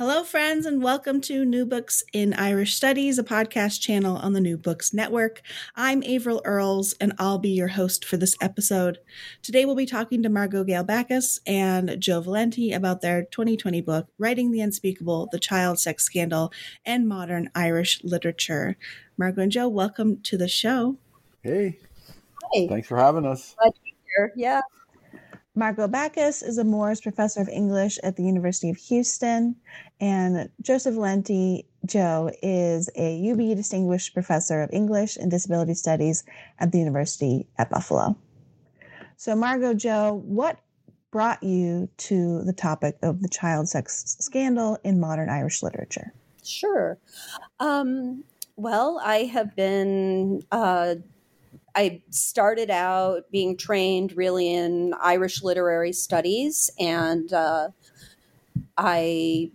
Hello, friends, and welcome to New Books in Irish Studies, a podcast channel on the New Books Network. I'm Avril Earls, and I'll be your host for this episode. Today, we'll be talking to Margot Gale Backus and Joe Valente about their 2020 book, Writing the Unspeakable The Child Sex Scandal and Modern Irish Literature. Margot and Joe, welcome to the show. Hey. Hey. Thanks for having us. Glad to be here. Yeah. Margot Backus is a Moores Professor of English at the University of Houston, and Joseph Lenti Joe is a UB Distinguished Professor of English and Disability Studies at the University at Buffalo. So, Margot Joe, what brought you to the topic of the child sex scandal in modern Irish literature? Sure. Um, well, I have been uh, I started out being trained really in Irish literary studies, and uh, I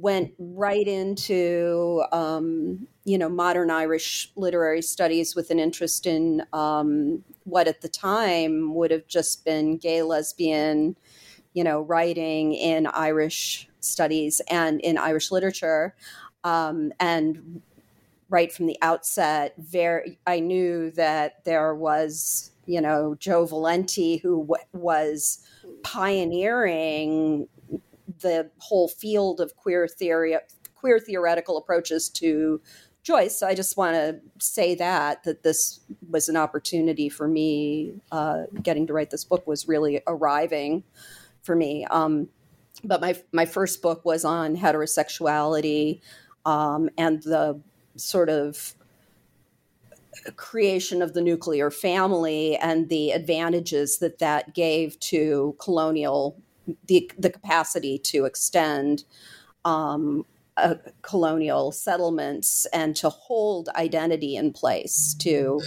went right into um, you know modern Irish literary studies with an interest in um, what at the time would have just been gay lesbian, you know, writing in Irish studies and in Irish literature, um, and right from the outset very i knew that there was you know joe valente who w- was pioneering the whole field of queer theory queer theoretical approaches to joyce. So i just want to say that that this was an opportunity for me uh, getting to write this book was really arriving for me. Um, but my my first book was on heterosexuality um, and the sort of creation of the nuclear family and the advantages that that gave to colonial the the capacity to extend um, colonial settlements and to hold identity in place to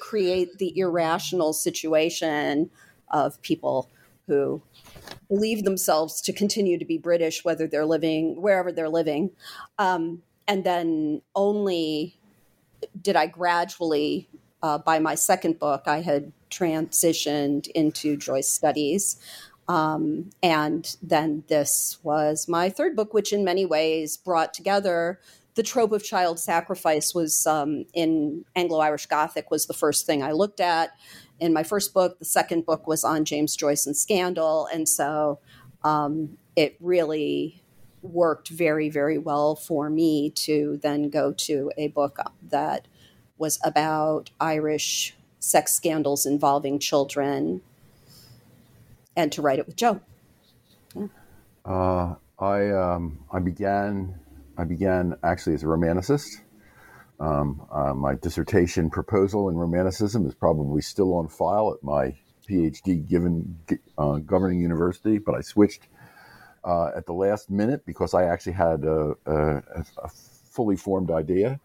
create the irrational situation of people who believe themselves to continue to be British, whether they're living wherever they're living. Um, and then only did I gradually, uh, by my second book, I had transitioned into Joyce studies. Um, and then this was my third book, which in many ways brought together the trope of child sacrifice was um, in Anglo-Irish Gothic was the first thing I looked at in my first book. The second book was on James Joyce and scandal, and so um, it really worked very, very well for me to then go to a book that was about Irish sex scandals involving children and to write it with Joe. Yeah. Uh, I um, I began I began actually as a romanticist. Um, uh, my dissertation proposal in romanticism is probably still on file at my PhD given uh, governing university, but I switched uh, at the last minute because I actually had a, a, a fully formed idea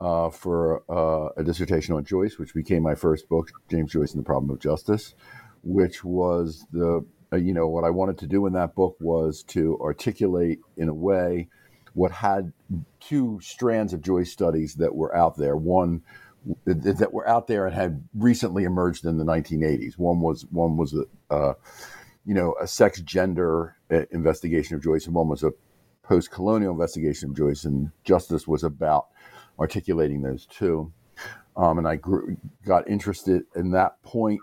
uh, for uh, a dissertation on Joyce, which became my first book, James Joyce and the Problem of Justice, which was the uh, you know what I wanted to do in that book was to articulate in a way what had two strands of Joyce studies that were out there. One that were out there and had recently emerged in the 1980s. One was one was a uh, you know a sex gender uh, investigation of Joyce, and one was a post colonial investigation of Joyce. And Justice was about articulating those two. Um, and I grew, got interested in that point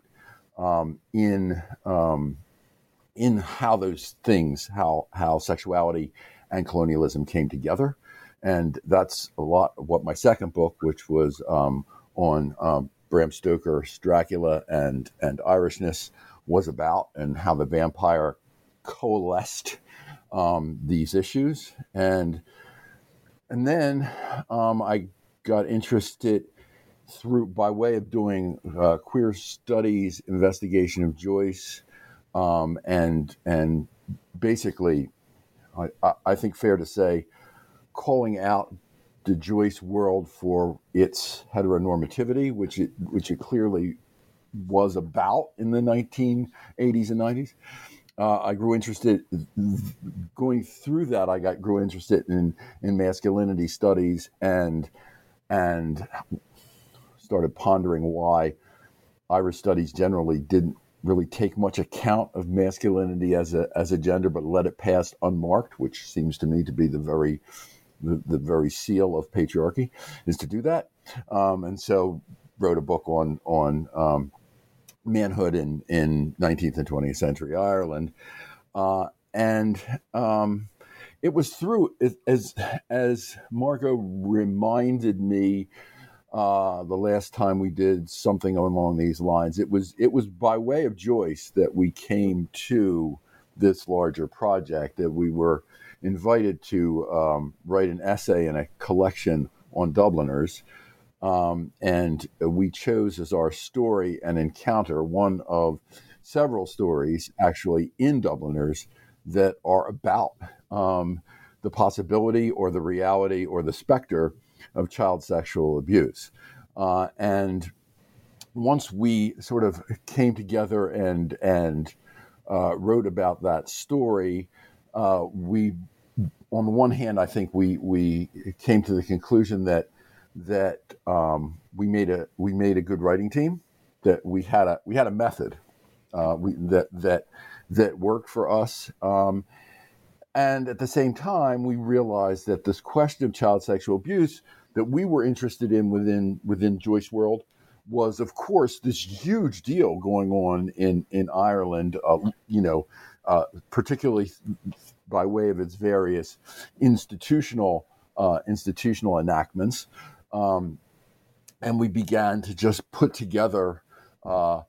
um, in um, in how those things, how how sexuality and colonialism came together, and that's a lot of what my second book, which was um, on um, Bram Stoker's Dracula and and Irishness, was about, and how the vampire coalesced um, these issues, and and then um, I got interested through by way of doing uh, queer studies investigation of Joyce, um, and and basically, I, I think fair to say, calling out the Joyce world for its heteronormativity, which it which it clearly was about in the 1980s and 90s. Uh, I grew interested going through that. I got grew interested in in masculinity studies and and started pondering why Irish studies generally didn't really take much account of masculinity as a as a gender, but let it pass unmarked, which seems to me to be the very the, the very seal of patriarchy is to do that. Um, and so wrote a book on on um, manhood in in 19th and 20th century Ireland, uh, and um, it was through as as Margot reminded me uh, the last time we did something along these lines. It was it was by way of Joyce that we came to this larger project that we were invited to um, write an essay in a collection on Dubliners. Um, and we chose as our story an encounter, one of several stories actually in Dubliners that are about um, the possibility or the reality or the specter of child sexual abuse. Uh, and once we sort of came together and and uh, wrote about that story, uh, we, on the one hand, I think we we came to the conclusion that that um, we made a we made a good writing team, that we had a we had a method uh, we, that that that worked for us. Um, and at the same time, we realized that this question of child sexual abuse that we were interested in within within Joyce World was, of course, this huge deal going on in in Ireland. Uh, you know, uh, particularly by way of its various institutional uh, institutional enactments, um, and we began to just put together. Uh,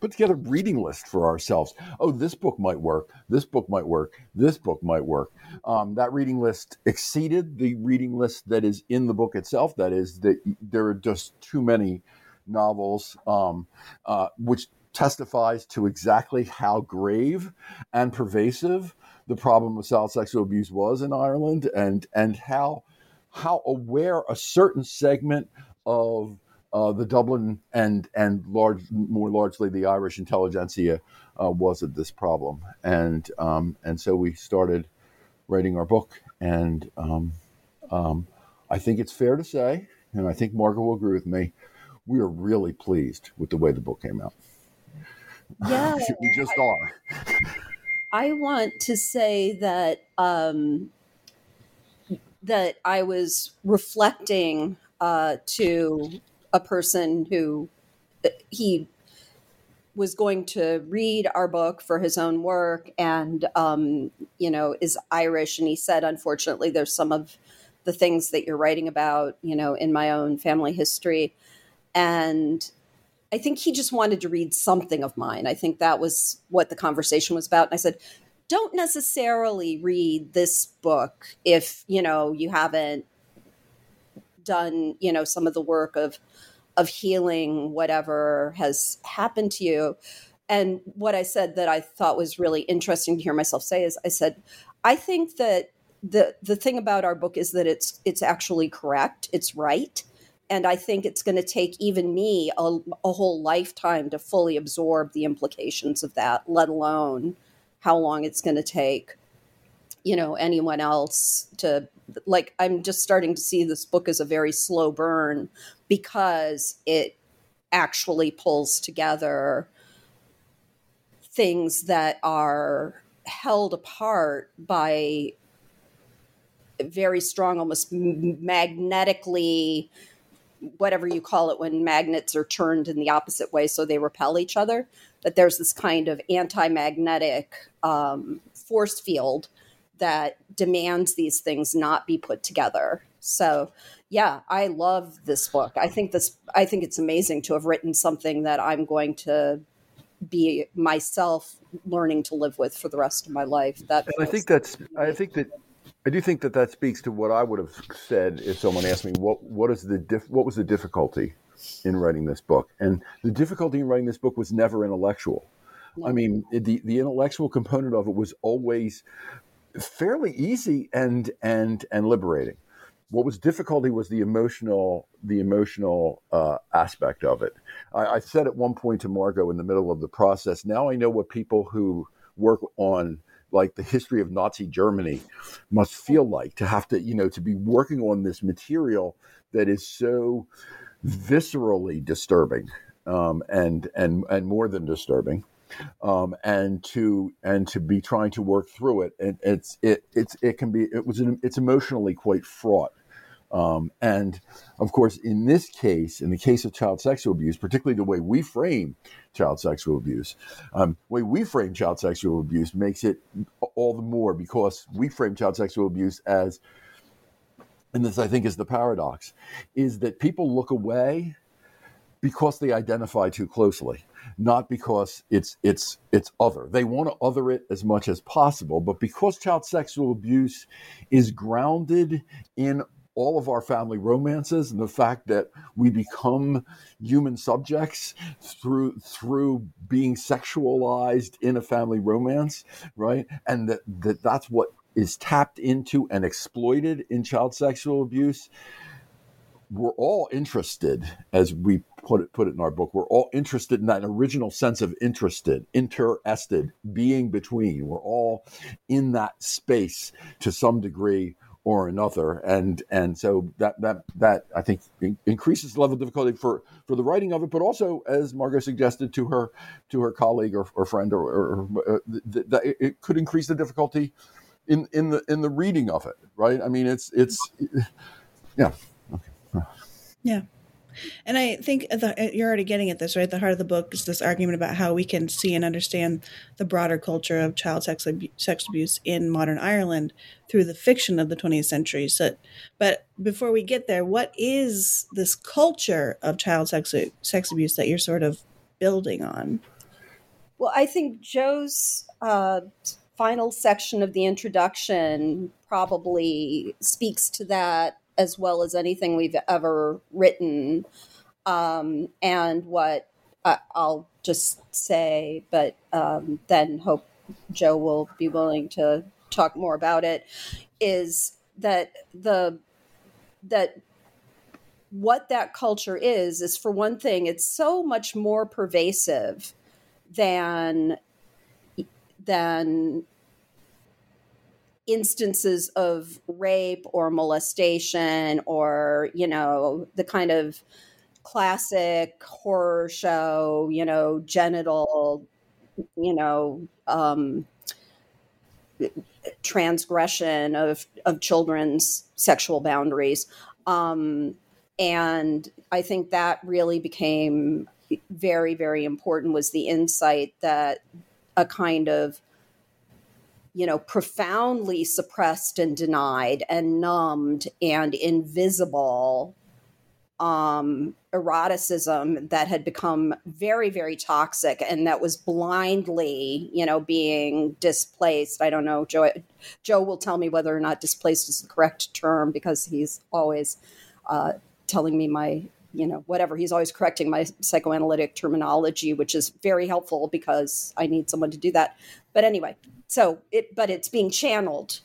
put together reading list for ourselves. Oh, this book might work. This book might work. This book might work. Um, that reading list exceeded the reading list that is in the book itself. That is that there are just too many novels, um, uh, which testifies to exactly how grave and pervasive the problem of child sexual abuse was in Ireland, and and how how aware a certain segment of uh, the Dublin and and large more largely the Irish intelligentsia uh, was at this problem, and um, and so we started writing our book, and um, um, I think it's fair to say, and I think Margaret will agree with me, we are really pleased with the way the book came out. Yeah, we just are. I want to say that um, that I was reflecting uh, to a person who he was going to read our book for his own work and um, you know is irish. And he said unfortunately there's some of the things that you're writing about you know in my own family history. And i think he just wanted to read something of mine. I think that was what the conversation was about. And i said don't necessarily read this book if you know you haven't done you know some of the work of of healing whatever has happened to you. And what i said that i thought was really interesting to hear myself say is i said i think that the the thing about our book is that it's it's actually correct it's right and i think it's going to take even me a, a whole lifetime to fully absorb the implications of that let alone how long it's going to take you know anyone else to like i'm just starting to see this book as a very slow burn because it actually pulls together things that are held apart by very strong almost magnetically whatever you call it when magnets are turned in the opposite way so they repel each other that there's this kind of anti-magnetic um, force field that demands these things not be put together. So yeah i love this book. I think this i think it's amazing to have written something that i'm going to be myself learning to live with for the rest of my life. That and i think that's i think that I do think that that speaks to what I would have said if someone asked me what what is the dif- what was the difficulty in writing this book, and the difficulty in writing this book was never intellectual. I mean, the the intellectual component of it was always fairly easy and and and liberating. What was difficulty was the emotional the emotional uh, aspect of it. I, I said at one point to Margot in the middle of the process. Now I know what people who work on like the history of Nazi Germany must feel like to have to, you know, to be working on this material that is so viscerally disturbing um, and and and more than disturbing. Um, and to and to be trying to work through it, and it's it it's it can be it was an, it's emotionally quite fraught. Um, and of course, in this case, in the case of child sexual abuse, particularly the way we frame child sexual abuse, um, the way we frame child sexual abuse makes it all the more because we frame child sexual abuse as, and this I think is the paradox, is that people look away because they identify too closely not because it's it's it's other. They want to other it as much as possible, but because child sexual abuse is grounded in all of our family romances and the fact that we become human subjects through through being sexualized in a family romance right and that, that that's what is tapped into and exploited in child sexual abuse we're all interested as we put it put it in our book we're all interested in that original sense of interested interested being between we're all in that space to some degree or another, and and so that that that I think increases the level of difficulty for for the writing of it, but also as Margot suggested to her to her colleague or, or friend, or, or uh, it could increase the difficulty in in the in the reading of it, right? I mean, it's it's yeah. Yeah. And I think the, you're already getting at this, right? The heart of the book is this argument about how we can see and understand the broader culture of child sex, sex abuse in modern Ireland through the fiction of the 20th century. So, but before we get there, what is this culture of child sex, sex abuse that you're sort of building on? Well, I think Joe's uh, final section of the introduction probably speaks to that as well as anything we've ever written. Um, and what uh, I'll just say, but um, then hope Joe will be willing to talk more about it, is that the that what that culture is is for one thing it's so much more pervasive than than instances of rape or molestation or you know the kind of classic horror show you know genital you know um, transgression of of children's sexual boundaries. Um, and i think that really became very very important was the insight that a kind of you know, profoundly suppressed and denied and numbed and invisible um, eroticism that had become very, very toxic and that was blindly, you know, being displaced. I don't know. Joe, Jo will tell me whether or not displaced is the correct term because he's always uh, telling me my, you know, whatever. He's always correcting my psychoanalytic terminology, which is very helpful because I need someone to do that. But anyway, so it, but it's being channeled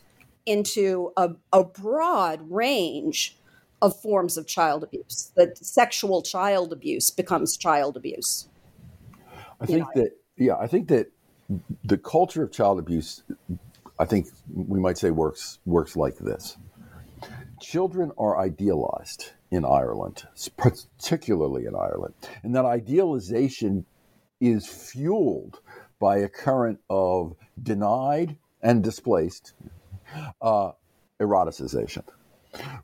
into a, a broad range of forms of child abuse. That sexual child abuse becomes child abuse. I think know. that yeah, I think that the culture of child abuse I think we might say works works like this. Children are idealized in Ireland, particularly in Ireland, and that idealization is fueled by a current of denied and displaced uh, eroticization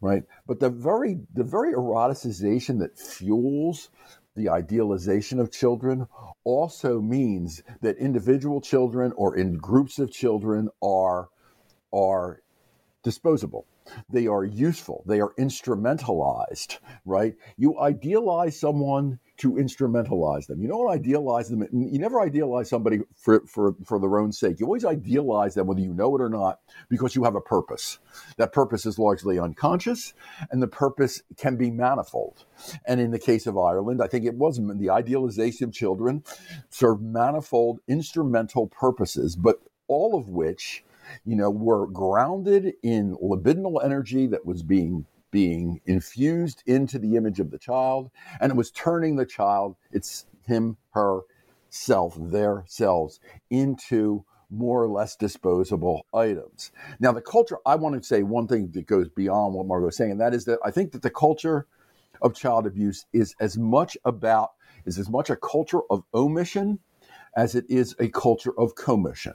right? But the very the very eroticization that fuels the idealization of children also means that individual children or in groups of children are are disposable. They are useful. They are instrumentalized right? You idealize someone to instrumentalize them. You don't idealize them. You never idealize somebody for, for, for their own sake. You always idealize them whether you know it or not because you have a purpose. That purpose is largely unconscious and the purpose can be manifold. And in the case of ireland i think it was the idealization of children served manifold instrumental purposes but all of which you know, were grounded in libidinal energy that was being being infused into the image of the child, and it was turning the child, it's him, her, self, their selves, into more or less disposable items. Now, the culture, I want to say one thing that goes beyond what Margot was saying, and that is that I think that the culture of child abuse is as much about, is as much a culture of omission as it is a culture of commission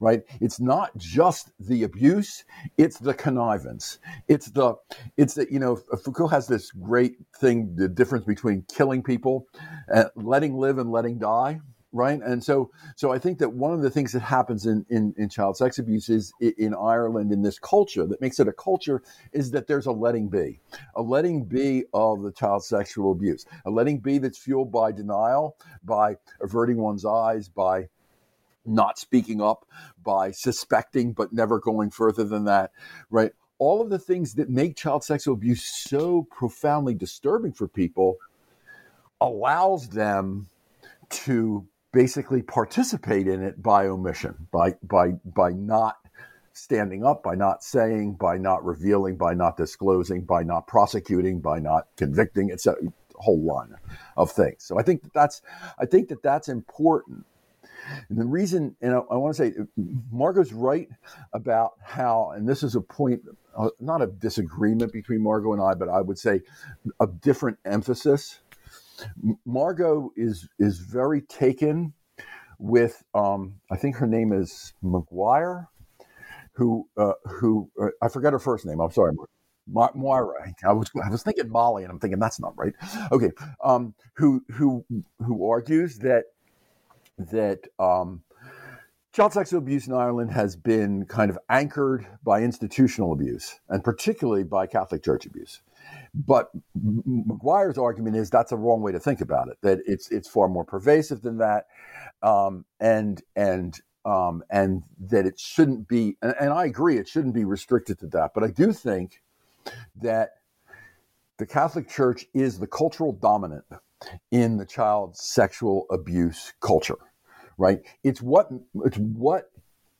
right? It's not just the abuse, it's the connivance. It's the, it's the, you know, Foucault has this great thing, the difference between killing people, uh, letting live and letting die, right? And so, so I think that one of the things that happens in, in, in child sex abuse is in Ireland, in this culture that makes it a culture, is that there's a letting be, a letting be of the child sexual abuse, a letting be that's fueled by denial, by averting one's eyes, by not speaking up, by suspecting but never going further than that, right? All of the things that make child sexual abuse so profoundly disturbing for people allows them to basically participate in it by omission, by by by not standing up, by not saying, by not revealing, by not disclosing, by not prosecuting, by not convicting, etc. A whole line of things. So I think that that's I think that that's important and the reason, and I, I want to say, Margot's right about how, and this is a point, uh, not a disagreement between Margot and I, but I would say a different emphasis. Margot is is very taken with, um, I think her name is Maguire, who uh, who uh, I forgot her first name. I'm sorry. Moira. I was I was thinking Molly, and I'm thinking that's not right. Okay, um, who who who argues that that um, child sexual abuse in Ireland has been kind of anchored by institutional abuse, and particularly by Catholic Church abuse. But Maguire's argument is that's a wrong way to think about it. That it's it's far more pervasive than that, um, and and um, and that it shouldn't be. And, and I agree, it shouldn't be restricted to that. But I do think that the Catholic Church is the cultural dominant in the child sexual abuse culture, right? It's what it's what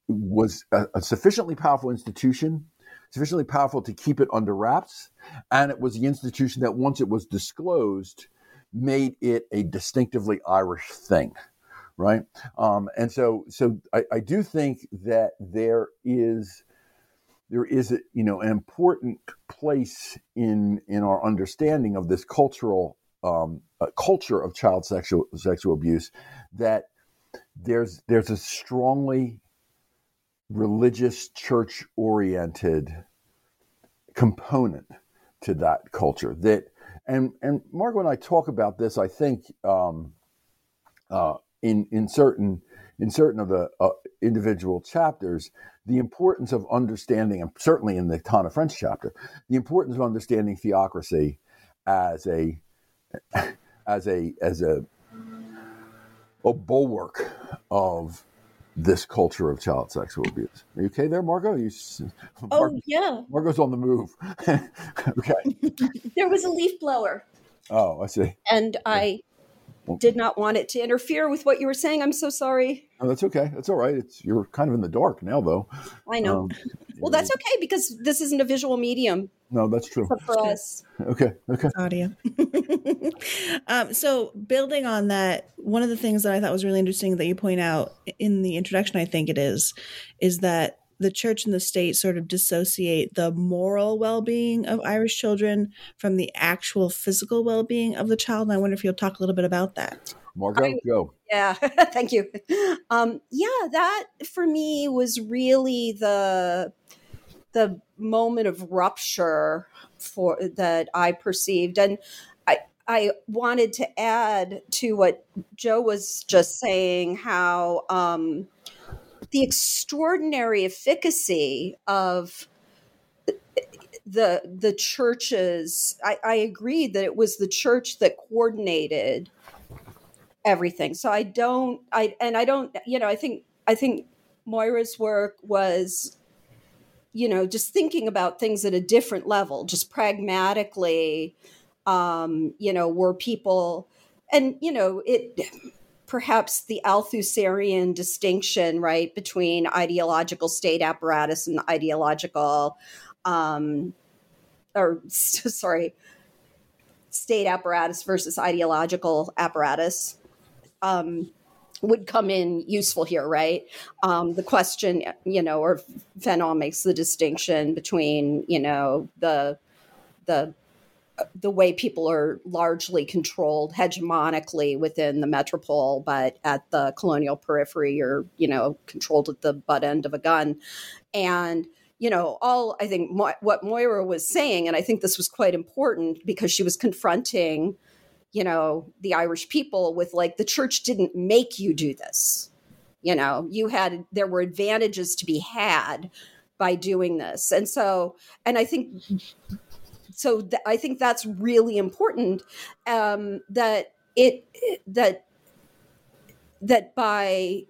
was a, a sufficiently powerful institution, sufficiently powerful to keep it under wraps, and it was the institution that once it was disclosed, made it a distinctively Irish thing right? Um, and so, so I, I, do think that there is there is a, you know an important place in in our understanding of this cultural um, culture of child sexual sexual abuse that there's there's a strongly religious church oriented component to that culture that and and Margot and I talk about this I think um, uh, in in certain in certain of the uh, individual chapters the importance of understanding and certainly in the Tana French chapter the importance of understanding theocracy as a as a as a a bulwark of this culture of child sexual abuse. Are you okay there, Margot? You, oh yeah, Margot's on the move. okay. there was a leaf blower. Oh, I see. And I did not want it to interfere with what you were saying. I'm so sorry. Oh, that's okay. That's all right. It's you're kind of in the dark now, though. I know. Um, well, that's okay because this isn't a visual medium. No, that's true. for us. Okay. Okay. Audio. um, so, building on that, one of the things that I thought was really interesting that you point out in the introduction, I think it is, is that the church and the state sort of dissociate the moral well-being of Irish children from the actual physical well-being of the child. And I wonder if you'll talk a little bit about that. Margot, I, go. Yeah, thank you. Um, yeah, that for me was really the the moment of rupture for that I perceived, and I I wanted to add to what Joe was just saying how um, the extraordinary efficacy of the the churches. I, I agreed that it was the church that coordinated everything. So I don't. I and I don't. You know, I think I think Moira's work was you know just thinking about things at a different level just pragmatically um you know were people and you know it perhaps the althusserian distinction right between ideological state apparatus and ideological um or sorry state apparatus versus ideological apparatus um would come in useful here, right? Um, the question, you know, or Fanon makes the distinction between, you know, the the the way people are largely controlled hegemonically within the metropole, but at the colonial periphery, you're, you know, controlled at the butt end of a gun. And, you know, all I think Mo- what Moira was saying, and I think this was quite important because she was confronting you know the irish people with like the church didn't make you do this. You know you had there were advantages to be had by doing this. And so and i think so th- i think that's really important um that it that that by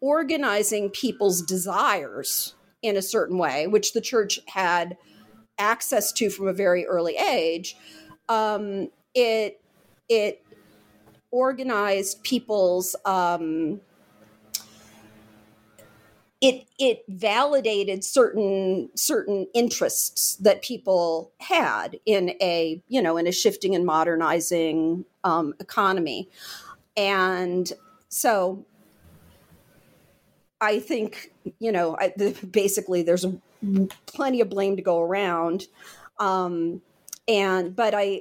organizing people's desires in a certain way which the church had access to from a very early age um, it it organized people's um, it it validated certain certain interests that people had in a you know in a shifting and modernizing um, economy. And so i think you know I, the, basically there's plenty of blame to go around. Um, and but i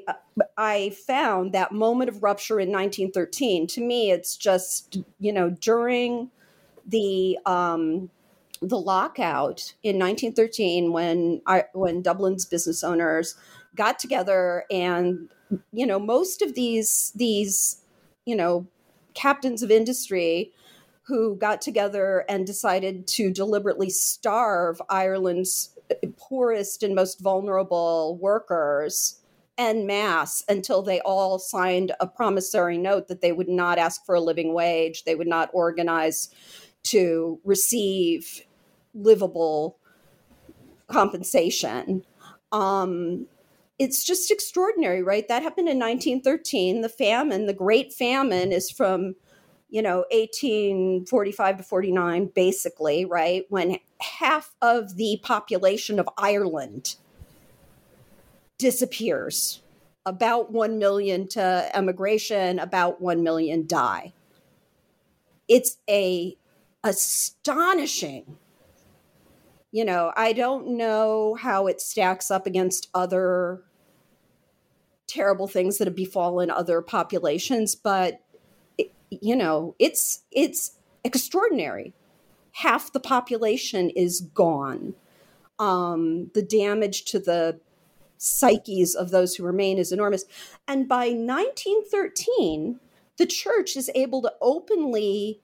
i found that moment of rupture in 1913 to me it's just you know during the um the lockout in 1913 when I, when Dublin's business owners got together and you know most of these these you know captains of industry who got together and decided to deliberately starve Ireland's poorest and most vulnerable workers en masse until they all signed a promissory note that they would not ask for a living wage, they would not organize to receive livable compensation. Um, it's just extraordinary, right? That happened in 1913. The famine, the Great Famine, is from you know 1845 to 49 basically right when half of the population of ireland disappears. About 1 million to emigration about 1 million die. It's a astonishing you know i don't know how it stacks up against other terrible things that have befallen other populations but you know, it's it's extraordinary. Half the population is gone. Um, the damage to the psyches of those who remain is enormous. And by 1913, the church is able to openly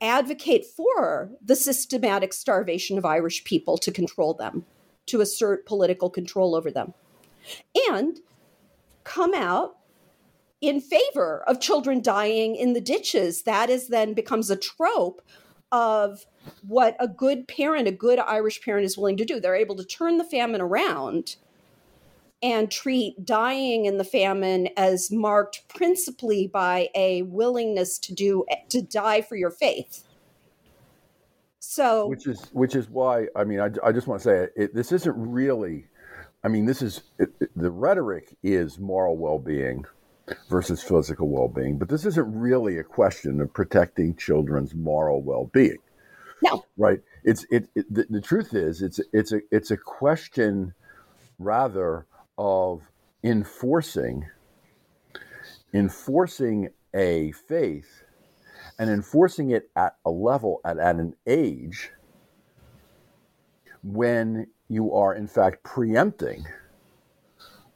advocate for the systematic starvation of Irish people to control them, to assert political control over them, and come out in favor of children dying in the ditches. That is then becomes a trope of what a good parent, a good Irish parent is willing to do. They're able to turn the famine around and treat dying in the famine as marked principally by a willingness to do to die for your faith. So, which is which is why I mean I, I just want to say it, this isn't really. I mean, this is it, the rhetoric is moral well-being versus physical well being. But this isn't really a question of protecting children's moral well being. No. Right. It's it, it the, the truth is it's it's a it's a question rather of enforcing enforcing a faith and enforcing it at a level at, at an age when you are in fact preempting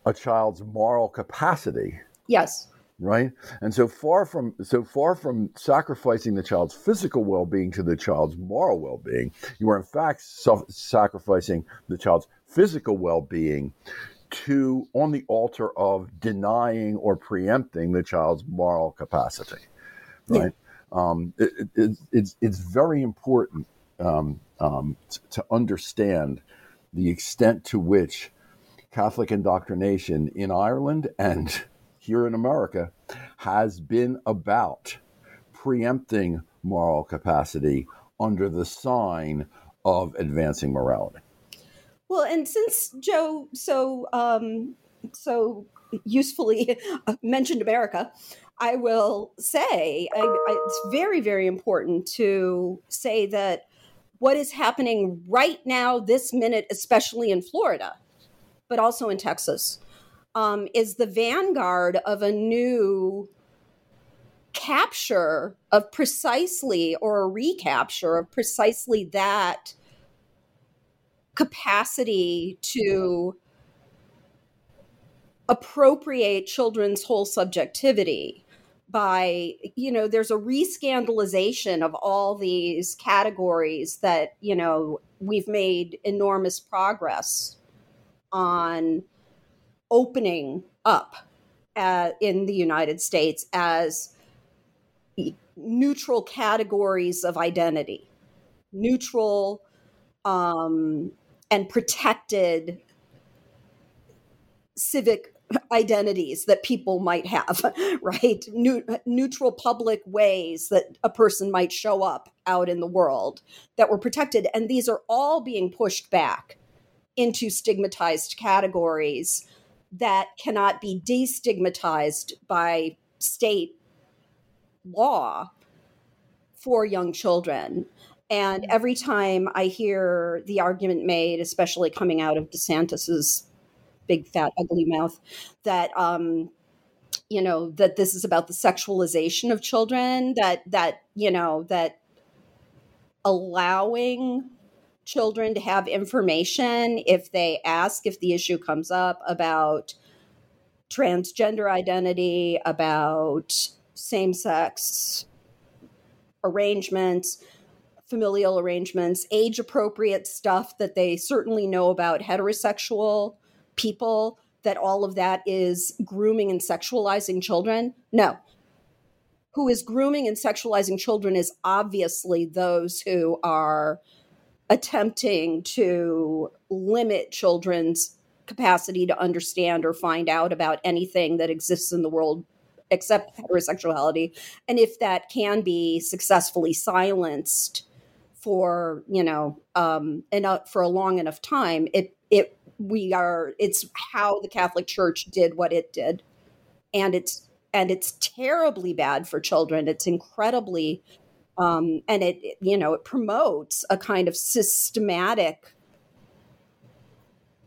a child's moral capacity Yes. right? And so far from so far from sacrificing the child's physical well-being to the child's moral well-being you are in fact sacrificing the child's physical well-being to on the altar of denying or preempting the child's moral capacity. Right? Um, it, it- it's, it's it's very important um, um, t- to understand the extent to which Catholic indoctrination in Ireland and here in America has been about preempting moral capacity under the sign of advancing morality. Well, and since Joe so um, so usefully mentioned America, I will say I, I, it's very very important to say that what is happening right now, this minute, especially in Florida, but also in Texas, um, is the vanguard of a new capture of precisely or a recapture of precisely that capacity to appropriate children's whole subjectivity by you know there's a rescandalization of all these categories that you know we've made enormous progress on opening up uh, in the United States as neutral categories of identity, neutral um, and protected civic identities that people might have, right? New, neutral public ways that a person might show up out in the world that were protected. And these are all being pushed back into stigmatized categories that cannot be destigmatized by state law for young children. And every time I hear the argument made, especially coming out of DeSantis's big fat ugly mouth, that um, you know that this is about the sexualization of children, that that you know that allowing children to have information if they ask if the issue comes up about transgender identity, about same sex arrangements, familial arrangements, age appropriate stuff that they certainly know about heterosexual people, that all of that is grooming and sexualizing children. No. Who is grooming and sexualizing children is obviously those who are attempting to limit children's capacity to understand or find out about anything that exists in the world except heterosexuality. And if that can be successfully silenced for you know um enough for a long enough time it it we are it's how the catholic church did what it did. And it's and it's terribly bad for children. It's incredibly um and it you know it promotes a kind of systematic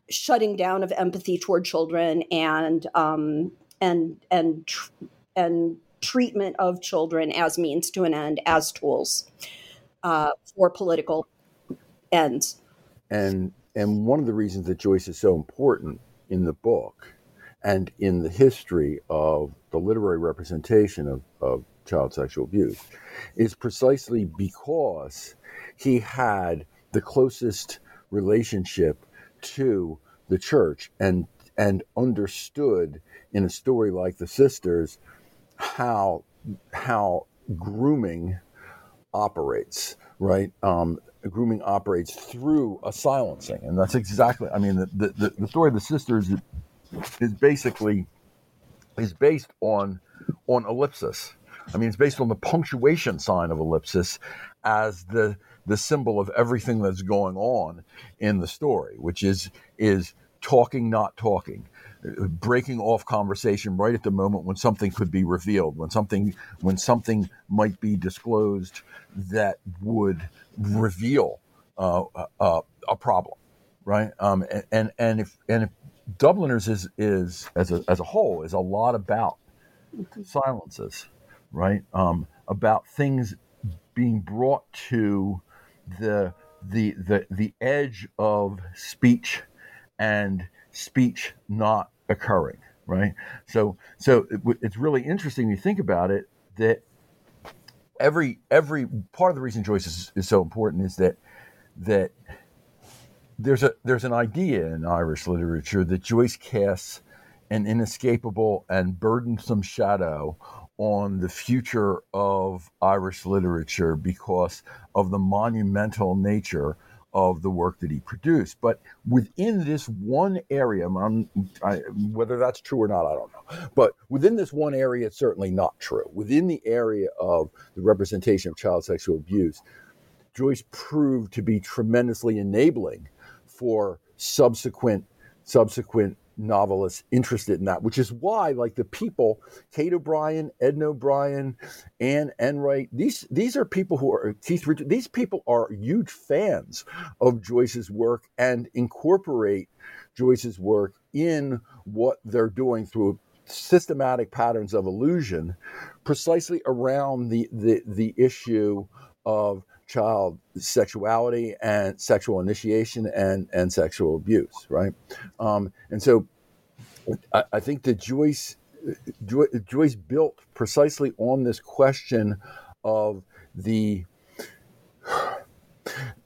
shutting down of empathy toward children and um and and tr- and treatment of children as means to an end as tools uh, for political ends. And and one of the reasons that Joyce is so important in the book and in the history of the literary representation of, of child sexual abuse is precisely because he had the closest relationship to the church and and understood in a story like the sisters how how grooming operates right? Um, grooming operates through a silencing. And that's exactly i mean the, the, the story of the sisters is basically is based on on ellipsis i mean it's based on the punctuation sign of ellipsis as the the symbol of everything that's going on in the story which is is talking not talking breaking off conversation right at the moment when something could be revealed, when something when something might be disclosed that would reveal uh, uh, a problem, right? Um, and, and if and if Dubliners is is as a as a whole is a lot about silences, right? Um, about things being brought to the the the the edge of speech and speech not occurring right so so it, it's really interesting when you think about it that every every part of the reason joyce is, is so important is that that there's a there's an idea in irish literature that joyce casts an inescapable and burdensome shadow on the future of Irish literature because of the monumental nature of the work that he produced. But within this one area, I, whether that's true or not, I don't know. But within this one area, it's certainly not true. Within the area of the representation of child sexual abuse, Joyce proved to be tremendously enabling for subsequent subsequent novelists interested in that, which is why, like the people, Kate O'Brien, Edna O'Brien, Anne Enright, these these are people who are Keith Ridgway, these people are huge fans of Joyce's work and incorporate Joyce's work in what they're doing through systematic patterns of illusion, precisely around the the, the issue of child sexuality and sexual initiation and and sexual abuse, right? Um, and so, I, I think that Joyce, Joyce built precisely on this question of the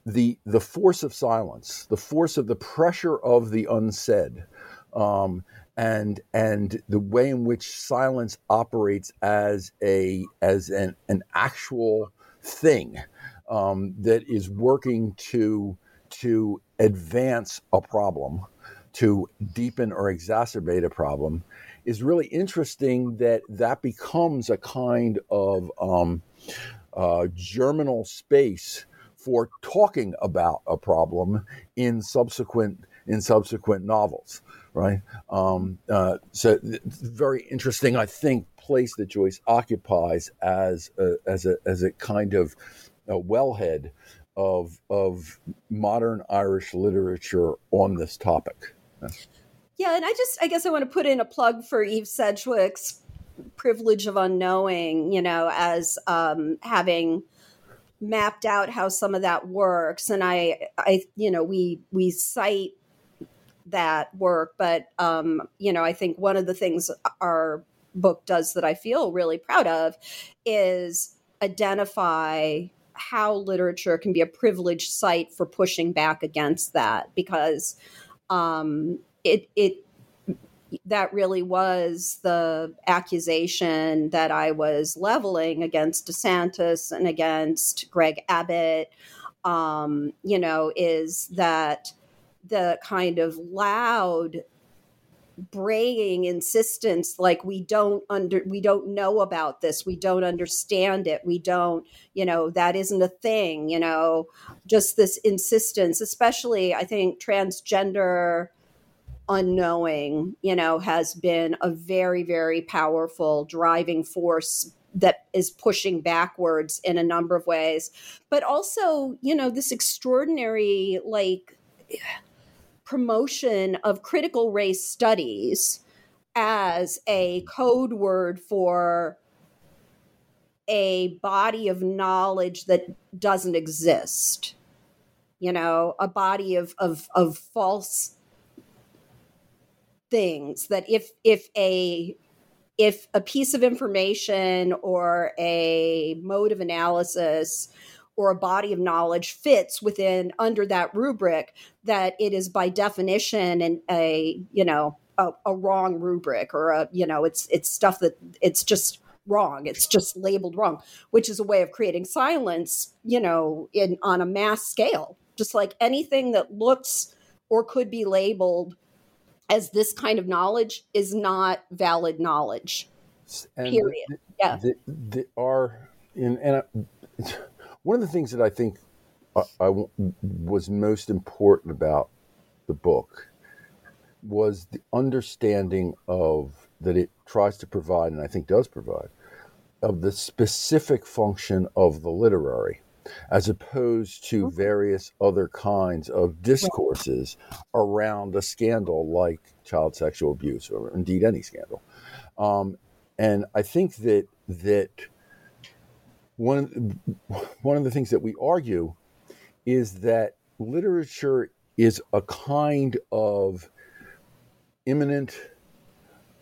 the the force of silence, the force of the pressure of the unsaid, um, and and the way in which silence operates as a as an an actual thing um, that is working to to advance a problem, to deepen or exacerbate a problem, is really interesting. That that becomes a kind of um, uh, germinal space for talking about a problem in subsequent in subsequent novels, right? Um, uh, so very interesting, I think, place that Joyce occupies as a, as a as a kind of a wellhead of of modern Irish literature on this topic. Yeah, and I just I guess I want to put in a plug for Eve Sedgwick's privilege of unknowing, you know, as um, having mapped out how some of that works and I I you know, we we cite that work, but um, you know, I think one of the things our book does that I feel really proud of is identify how literature can be a privileged site for pushing back against that because um, it it that really was the accusation that I was leveling against DeSantis and against Greg Abbott. Um, you know, is that the kind of loud braying insistence like we don't under we don't know about this. We don't understand it. We don't you know that isn't a thing you know? Just this insistence especially i think transgender unknowing you know has been a very very powerful driving force that is pushing backwards in a number of ways. But also you know this extraordinary like promotion of critical race studies as a code word for a body of knowledge that doesn't exist. You know a body of of, of false things that if if a if a piece of information or a mode of analysis or a body of knowledge fits within under that rubric that it is by definition and a you know a, a, wrong rubric or a you know it's it's stuff that it's just wrong it's just labeled wrong which is a way of creating silence you know in on a mass scale. Just like anything that looks or could be labeled as this kind of knowledge is not valid knowledge. And period. the, yeah. the, the, are in and I, one of the things that I think I, I was most important about the book was the understanding of that it tries to provide, and I think does provide, of the specific function of the literary, as opposed to various other kinds of discourses around a scandal like child sexual abuse, or indeed any scandal. Um, and I think that that one one of the things that we argue is that literature is a kind of immanent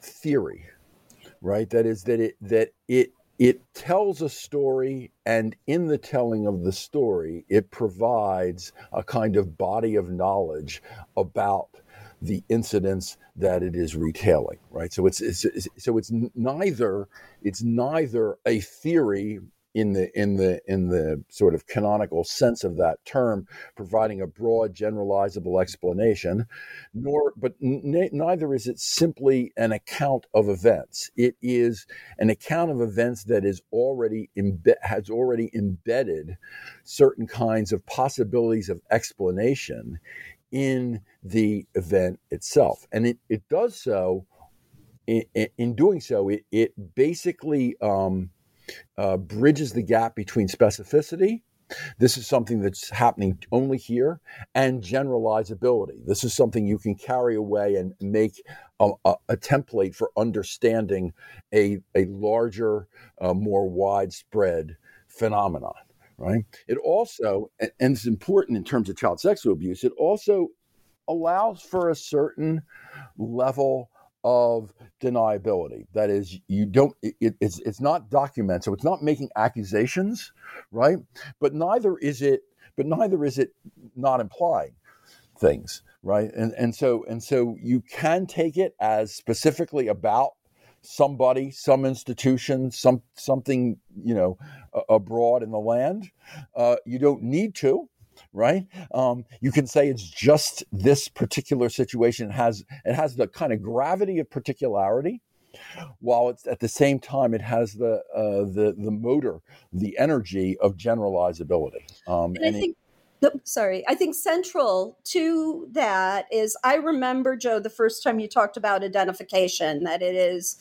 theory, right? That is that it that it it tells a story and in the telling of the story it provides a kind of body of knowledge about the incidents that it is retailing right so it's, it's, so it's neither it's neither a theory in the in the in the sort of canonical sense of that term, providing a broad generalizable explanation, nor but n- neither is it simply an account of events. It is an account of events that is already imbe- has already embedded certain kinds of possibilities of explanation in the event itself, and it it does so. In, in doing so, it it basically um, uh, bridges the gap between specificity. This is something that's happening only here, and generalizability. This is something you can carry away and make a, a, a template for understanding a, a larger, uh, more widespread phenomenon. Right. It also, and it's important in terms of child sexual abuse. It also allows for a certain level of deniability. That is, you don't. It, it's it's not documented, so it's not making accusations, right? But neither is it. But neither is it not implying things, right? And and so and so you can take it as specifically about somebody, some institution, some something you know abroad in the land. Uh, you don't need to right? Um, you can say it's just this particular situation it has it has the kind of gravity of particularity, while it's at the same time it has the uh, the the motor, the energy of generalizability. Um, and, and I think. It, sorry, I think central to that is I remember, Joe, the first time you talked about identification, that it is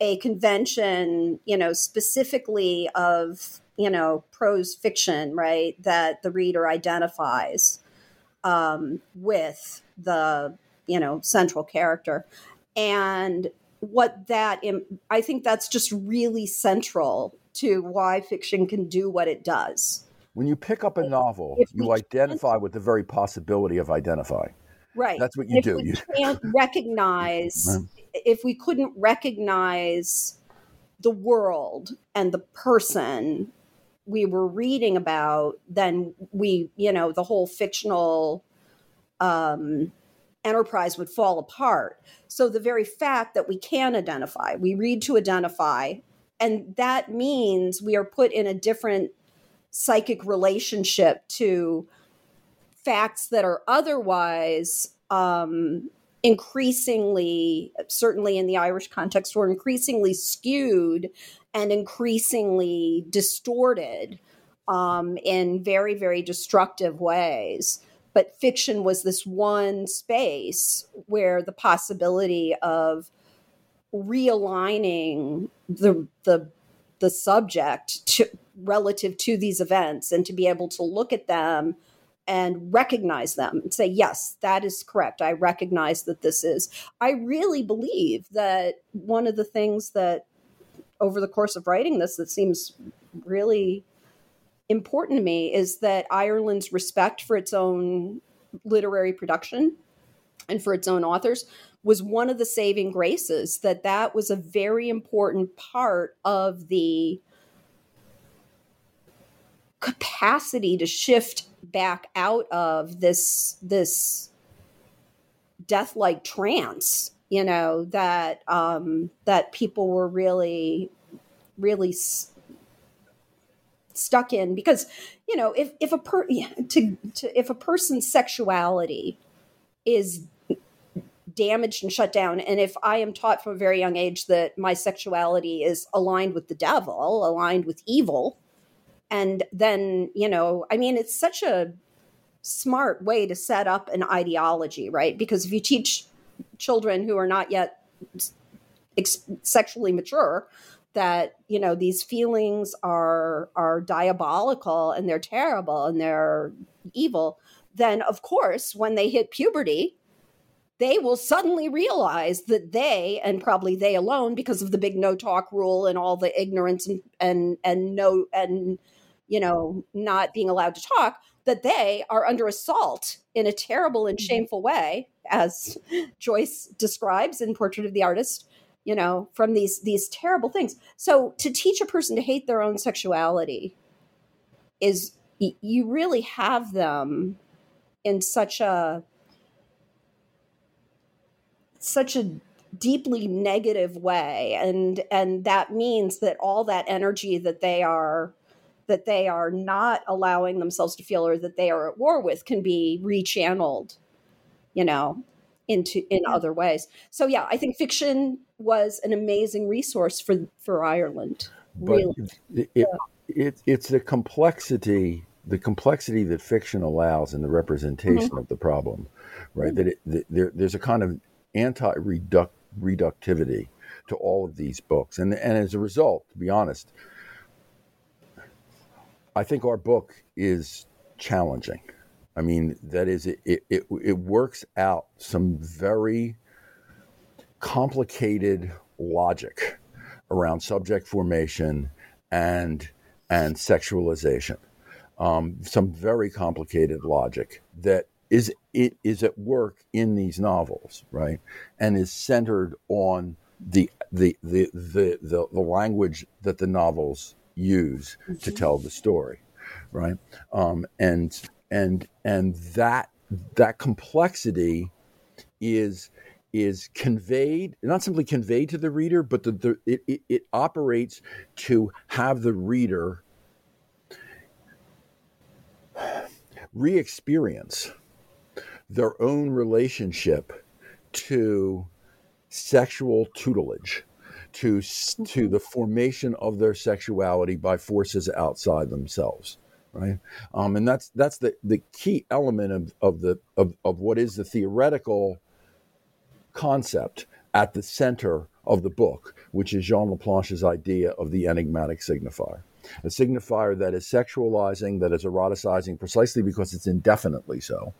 a convention, you know, specifically of you know prose fiction right that the reader identifies um, with the you know central character. And what that i think that's just really central to why fiction can do what it does. When you pick up a novel you identify with the very possibility of identifying. Right. That's what you if do. we you can't recognize if we couldn't recognize the world and the person we were reading about, then we, you know, the whole fictional um, enterprise would fall apart. So the very fact that we can identify, we read to identify, and that means we are put in a different psychic relationship to facts that are otherwise um, increasingly, certainly in the Irish context, were increasingly skewed and increasingly distorted um, in very, very destructive ways. But fiction was this one space where the possibility of realigning the the the subject to, relative to these events and to be able to look at them and recognize them and say yes that is correct. I recognize that this is. I really believe that one of the things that over the course of writing this that seems really important to me is that Ireland's respect for its own literary production and for its own authors was one of the saving graces that that was a very important part of the capacity to shift back out of this this death-like trance you know that um, that people were really really s- stuck in. Because you know if if a per to, to if a person's sexuality is damaged and shut down and if i am taught from a very young age that my sexuality is aligned with the devil aligned with evil and then you know i mean it's such a smart way to set up an ideology right? Because if you teach children who are not yet ex- sexually mature that you know these feelings are are diabolical and they're terrible and they're evil then of course when they hit puberty they will suddenly realize that they and probably they alone because of the big no talk rule and all the ignorance and and and no and you know not being allowed to talk that they are under assault in a terrible and mm-hmm. shameful way as joyce describes in portrait of the artist you know from these these terrible things so to teach a person to hate their own sexuality is you really have them in such a such a deeply negative way and and that means that all that energy that they are that they are not allowing themselves to feel or that they are at war with can be rechanneled you know into in yeah. other ways so yeah i think fiction was an amazing resource for for ireland but really. it, it, it, it's the complexity the complexity that fiction allows in the representation mm-hmm. of the problem right mm-hmm. that, it, that there, there's a kind of anti-reductivity to all of these books. And, and as a result, to be honest, I think our book is challenging. I mean, that is, it, it, it works out some very complicated logic around subject formation and, and sexualization. Um, some very complicated logic that is it is at work in these novels, right, and is centered on the the the the the, the language that the novels use mm-hmm. to tell the story, right, um, and and and that that complexity is is conveyed not simply conveyed to the reader but the, the it, it, it operates to have the reader re-experience their own relationship to sexual tutelage to to mm-hmm. the formation of their sexuality by forces outside themselves right um, and that's that's the the key element of of the of, of what is the theoretical concept at the center of the book which is jean laplanche's idea of the enigmatic signifier a signifier that is sexualizing, that is eroticizing, precisely because it's indefinitely so,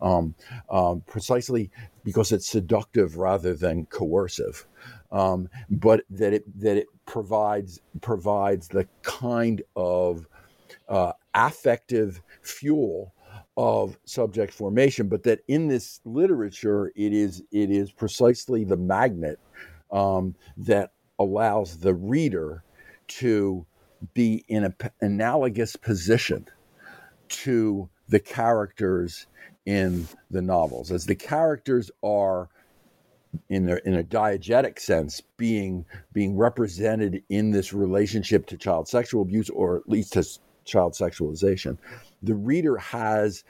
um, um, precisely because it's seductive rather than coercive, um, but that it that it provides provides the kind of uh, affective fuel of subject formation, but that in this literature it is it is precisely the magnet um, that allows the reader to be in an analogous position to the characters in the novels, as the characters are in their in a diegetic sense being being represented in this relationship to child sexual abuse or at least to child sexualization the reader has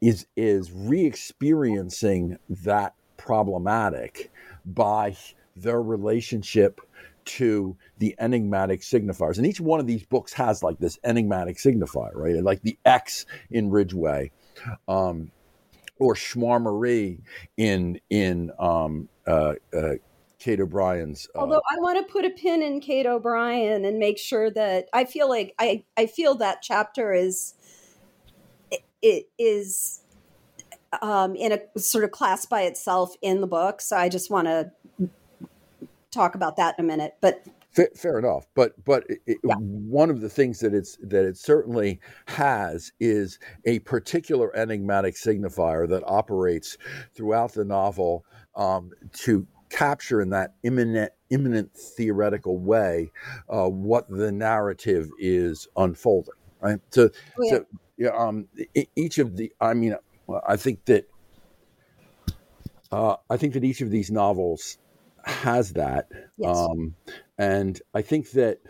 is is re-experiencing that problematic by their relationship to the enigmatic signifiers. And each one of these books has like this enigmatic signifier, right? Like the X in Ridgway, um, or Schwärmerei in in um, uh, uh, Kate O'Brien's. Uh, Although I want to put a pin in Kate O'Brien and make sure that I feel like I I feel that chapter is it is um, in a sort of class by itself in the book. So I just want to talk about that in a minute. But Fair, fair, enough, but but it, yeah. one of the things that it's that it certainly has is a particular enigmatic signifier that operates throughout the novel um, to capture in that immanent immanent theoretical way uh, what the narrative is unfolding. Right. So oh, yeah. so yeah, um, each of the I mean I think that uh, I think that each of these novels has that. Yes. Um, and I think that,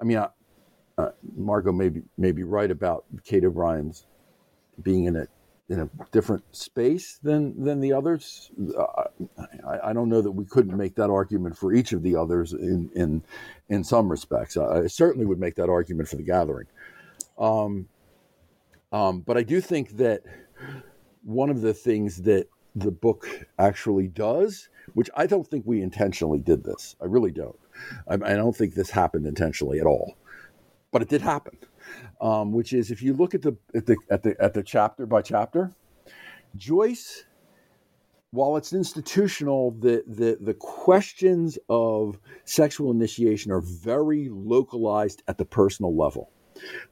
I mean, uh, uh, Margot may be, may be right about Kate O'Brien's being in a in a different space than than the others. Uh, I, I, don't know that we couldn't make that argument for each of the others in in in some respects. I, I certainly would make that argument for the Gathering. Um, um, but I do think that one of the things that the book actually does, which I don't think we intentionally did this. I really don't. I, I don't think this happened intentionally at all, but it did happen. Um, which is if you look at the at the at the at the chapter by chapter, Joyce, while it's institutional, the the the questions of sexual initiation are very localized at the personal level.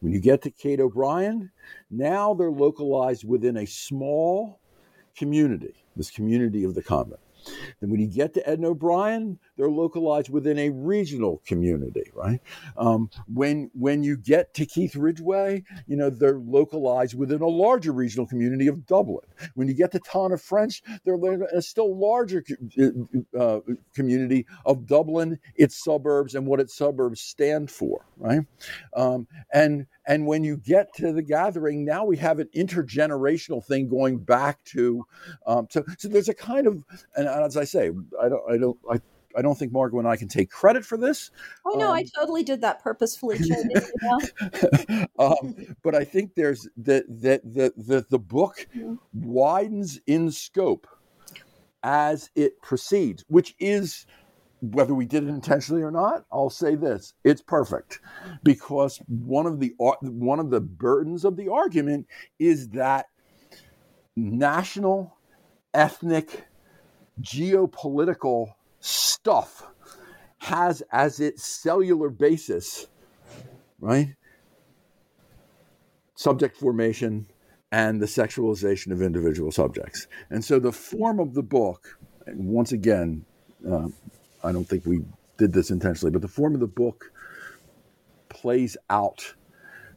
When you get to Kate O'Brien, now they're localized within a small community, this community of the convent. Then when you get to Edna O'Brien, they're localized within a regional community, right? Um, when when you get to Keith Ridgway, you know they're localized within a larger regional community of Dublin. When you get to Tana French, they're a still larger uh, uh, community of Dublin, its suburbs, and what its suburbs stand for, right? Um, and and when you get to the gathering, now we have an intergenerational thing going back to, um, so so there's a kind of, and as I say, I don't I don't I I don't think Margot and I can take credit for this. Oh no, um, I totally did that purposefully. um, but I think there's that that the, the the book mm-hmm. widens in scope as it proceeds, which is whether we did it intentionally or not, I'll say this: it's perfect, because one of the one of the burdens of the argument is that national, ethnic, geopolitical stuff has as its cellular basis, right? Subject formation and the sexualization of individual subjects. And so the form of the book, once again, uh, I don't think we did this intentionally, but the form of the book plays out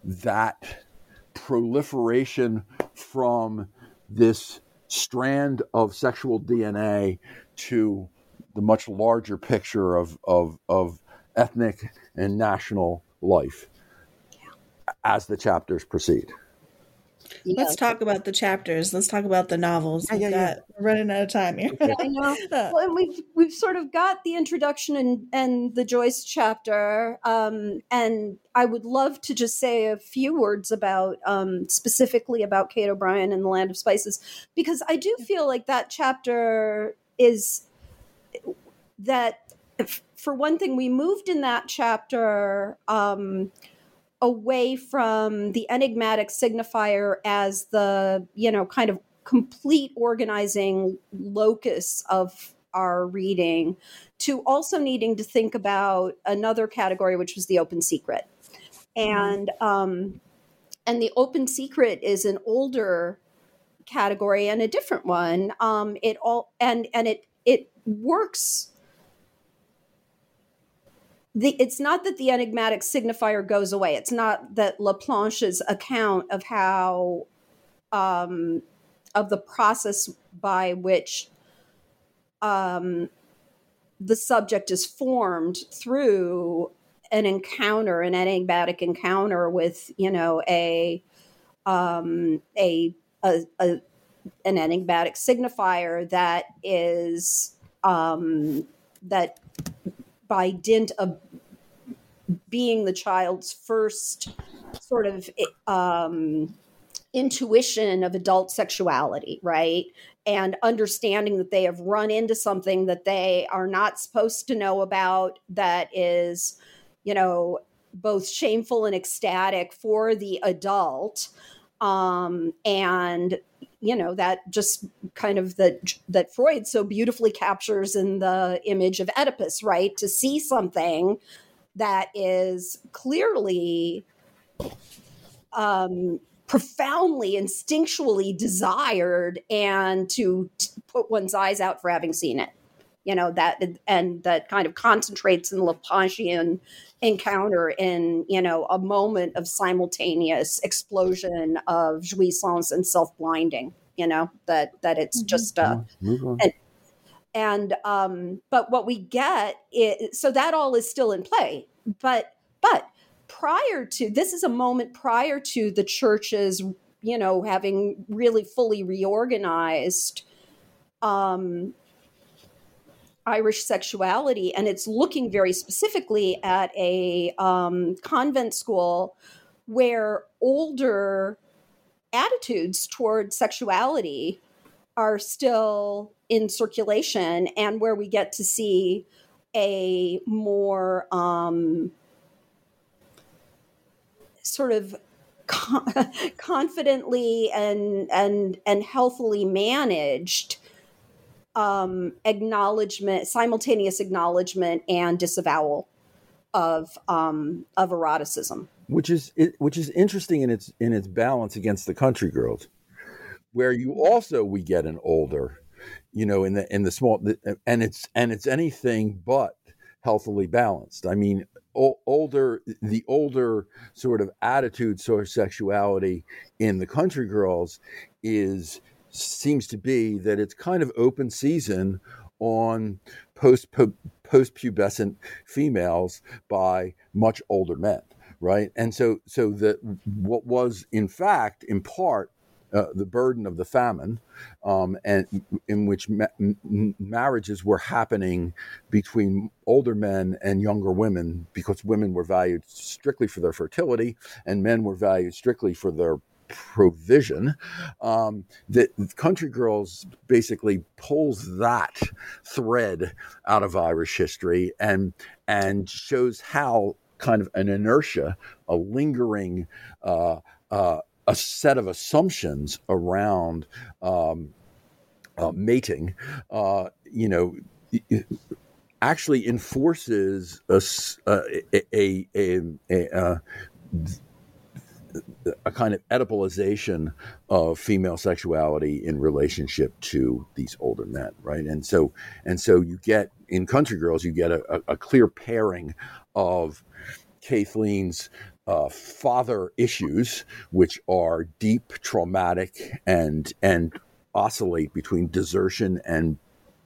that proliferation from this strand of sexual DNA to the much larger picture of, of, of ethnic and national life as the chapters proceed. Yeah. Let's talk about the chapters. Let's talk about the novels. Yeah, yeah, got, We're running out of time here. I know. Well, and we've we've sort of got the introduction and and the Joyce chapter, um, and I would love to just say a few words about um, specifically about Kate O'Brien and the Land of Spices, because I do feel like that chapter is that for one thing, we moved in that chapter um, away from the enigmatic signifier as the, you know, kind of complete organizing locus of our reading to also needing to think about another category, which was the open secret. And, um, and the open secret is an older category and a different one. Um, it all, and, and it, it works the, it's not that the enigmatic signifier goes away. It's not that Laplanche's account of how um, of the process by which um, the subject is formed through an encounter, an enigmatic encounter with, you know, a um, a, a, a an enigmatic signifier that is um, that by dint of being the child's first sort of um, intuition of adult sexuality, right? And understanding that they have run into something that they are not supposed to know about that is, you know, both shameful and ecstatic for the adult. Um, and you know that just kind of that that Freud so beautifully captures in the image of Oedipus, right? To see something that is clearly um, profoundly instinctually desired and to t- put one's eyes out for having seen it you know that and that kind of concentrates in the Laplanchian encounter in you know a moment of simultaneous explosion of jouissance and self-blinding you know that that it's mm-hmm. just uh and, and um but what we get is so that all is still in play but but prior to this is a moment prior to the churches you know having really fully reorganized um Irish sexuality, and it's looking very specifically at a um, convent school where older attitudes toward sexuality are still in circulation and where we get to see a more um, sort of confidently and and and healthily managed um, acknowledgement, simultaneous acknowledgement and disavowal of um, of eroticism, which is which is interesting in its in its balance against the country girls, where you also we get an older, you know, in the in the small and it's and it's anything but healthily balanced. I mean, o- older the older sort of attitude towards sexuality in the country girls is seems to be that it's kind of open season on post pubescent females by much older men right? And so so that what was in fact in part uh, the burden of the famine, um, and in which ma- marriages were happening between older men and younger women because women were valued strictly for their fertility and men were valued strictly for their provision um, that country girls basically pulls that thread out of irish history and and shows how kind of an inertia a lingering uh, uh, a set of assumptions around um, uh, mating, uh, you know, actually enforces a, a, a, a, uh, a kind of Oedipalization of female sexuality in relationship to these older men, right? And so, and so you get in Country Girls, you get a, a clear pairing of Caithleen's uh, father issues, which are deep, traumatic, and and oscillate between desertion and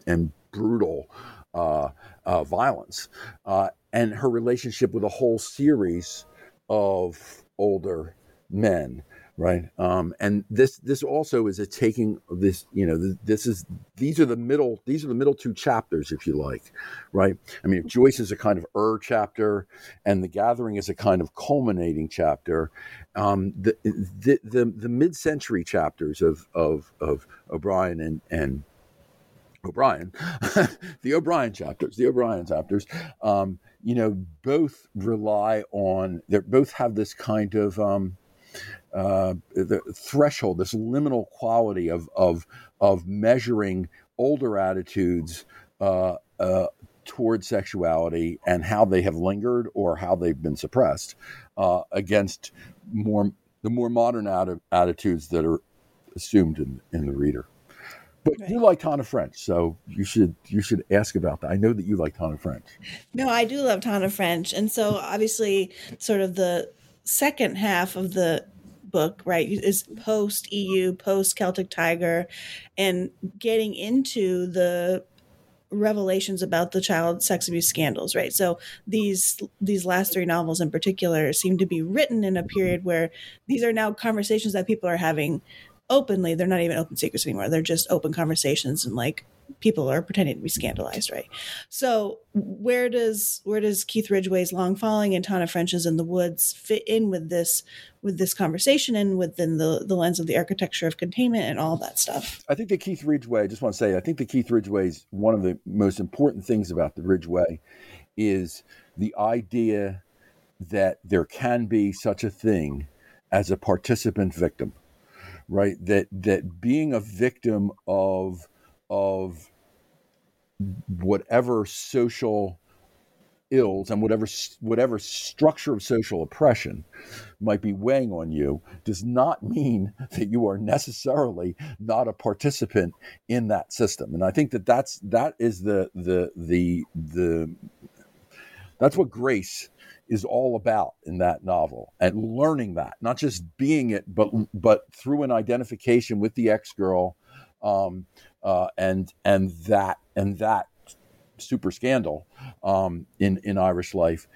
and brutal uh, uh, violence, uh, and her relationship with a whole series of older men right? Um, and this this also is a taking of this you know this is these are the middle these are the middle two chapters if you like right? I mean joyce is a kind of er chapter and the gathering is a kind of culminating chapter. Um, the, the the, the mid-century chapters of of of o'brien and and O'Brien, the O'Brien chapters, the O'Brien chapters, um, you know, both rely on, they both have this kind of, um, uh, the threshold, this liminal quality of of of measuring older attitudes uh, uh, toward sexuality and how they have lingered or how they've been suppressed uh, against more the more modern atti- attitudes that are assumed in, in the reader. But right. you like Tana French, so you should you should ask about that. I know that you like Tana French. No, I do love Tana French, and so obviously, sort of the second half of the book, right, is post EU, post Celtic Tiger, and getting into the revelations about the child sex abuse scandals right? So these these last three novels in particular seem to be written in a period where these are now conversations that people are having openly. They're not even open secrets anymore. They're just open conversations and like people are pretending to be scandalized right so where does where does keith ridgway's long falling and tana french's in the woods fit in with this with this conversation and within the the lens of the architecture of containment and all that stuff i think that keith ridgway i just want to say i think that keith ridgway's one of the most important things about the ridgway is the idea that there can be such a thing as a participant victim right? That that being a victim of of whatever social ills and whatever whatever structure of social oppression might be weighing on you does not mean that you are necessarily not a participant in that system. And i think that that's that is the the the the that's what grace is all about in that novel and learning that not just being it but but through an identification with the ex-girl um, uh, and and that and that super scandal um, in in Irish life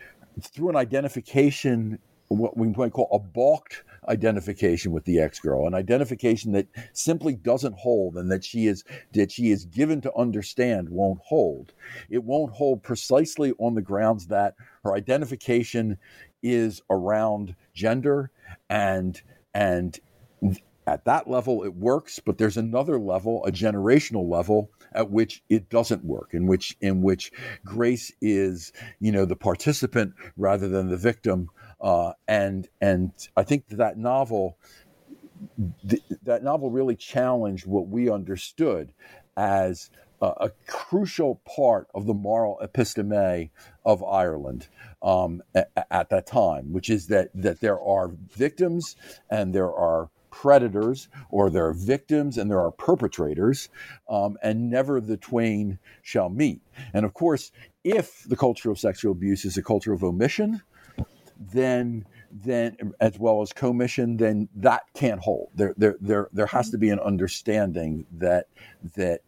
through an identification what we might call a balked identification with the ex-girl, an identification that simply doesn't hold and that she is that she is given to understand won't hold. It won't hold precisely on the grounds that her identification is around gender and and at that level it works but there's another level a generational level at which it doesn't work in which in which grace is you know the participant rather than the victim. Uh, and and i think that, novel th- that novel really challenged what we understood as a crucial part of the moral episteme of Ireland um, at, at that time, which is that that there are victims and there are predators, or there are victims and there are perpetrators, um, and never the twain shall meet. And of course, if the culture of sexual abuse is a culture of omission, then then as well as commission, then that can't hold. There there there there has to be an understanding that that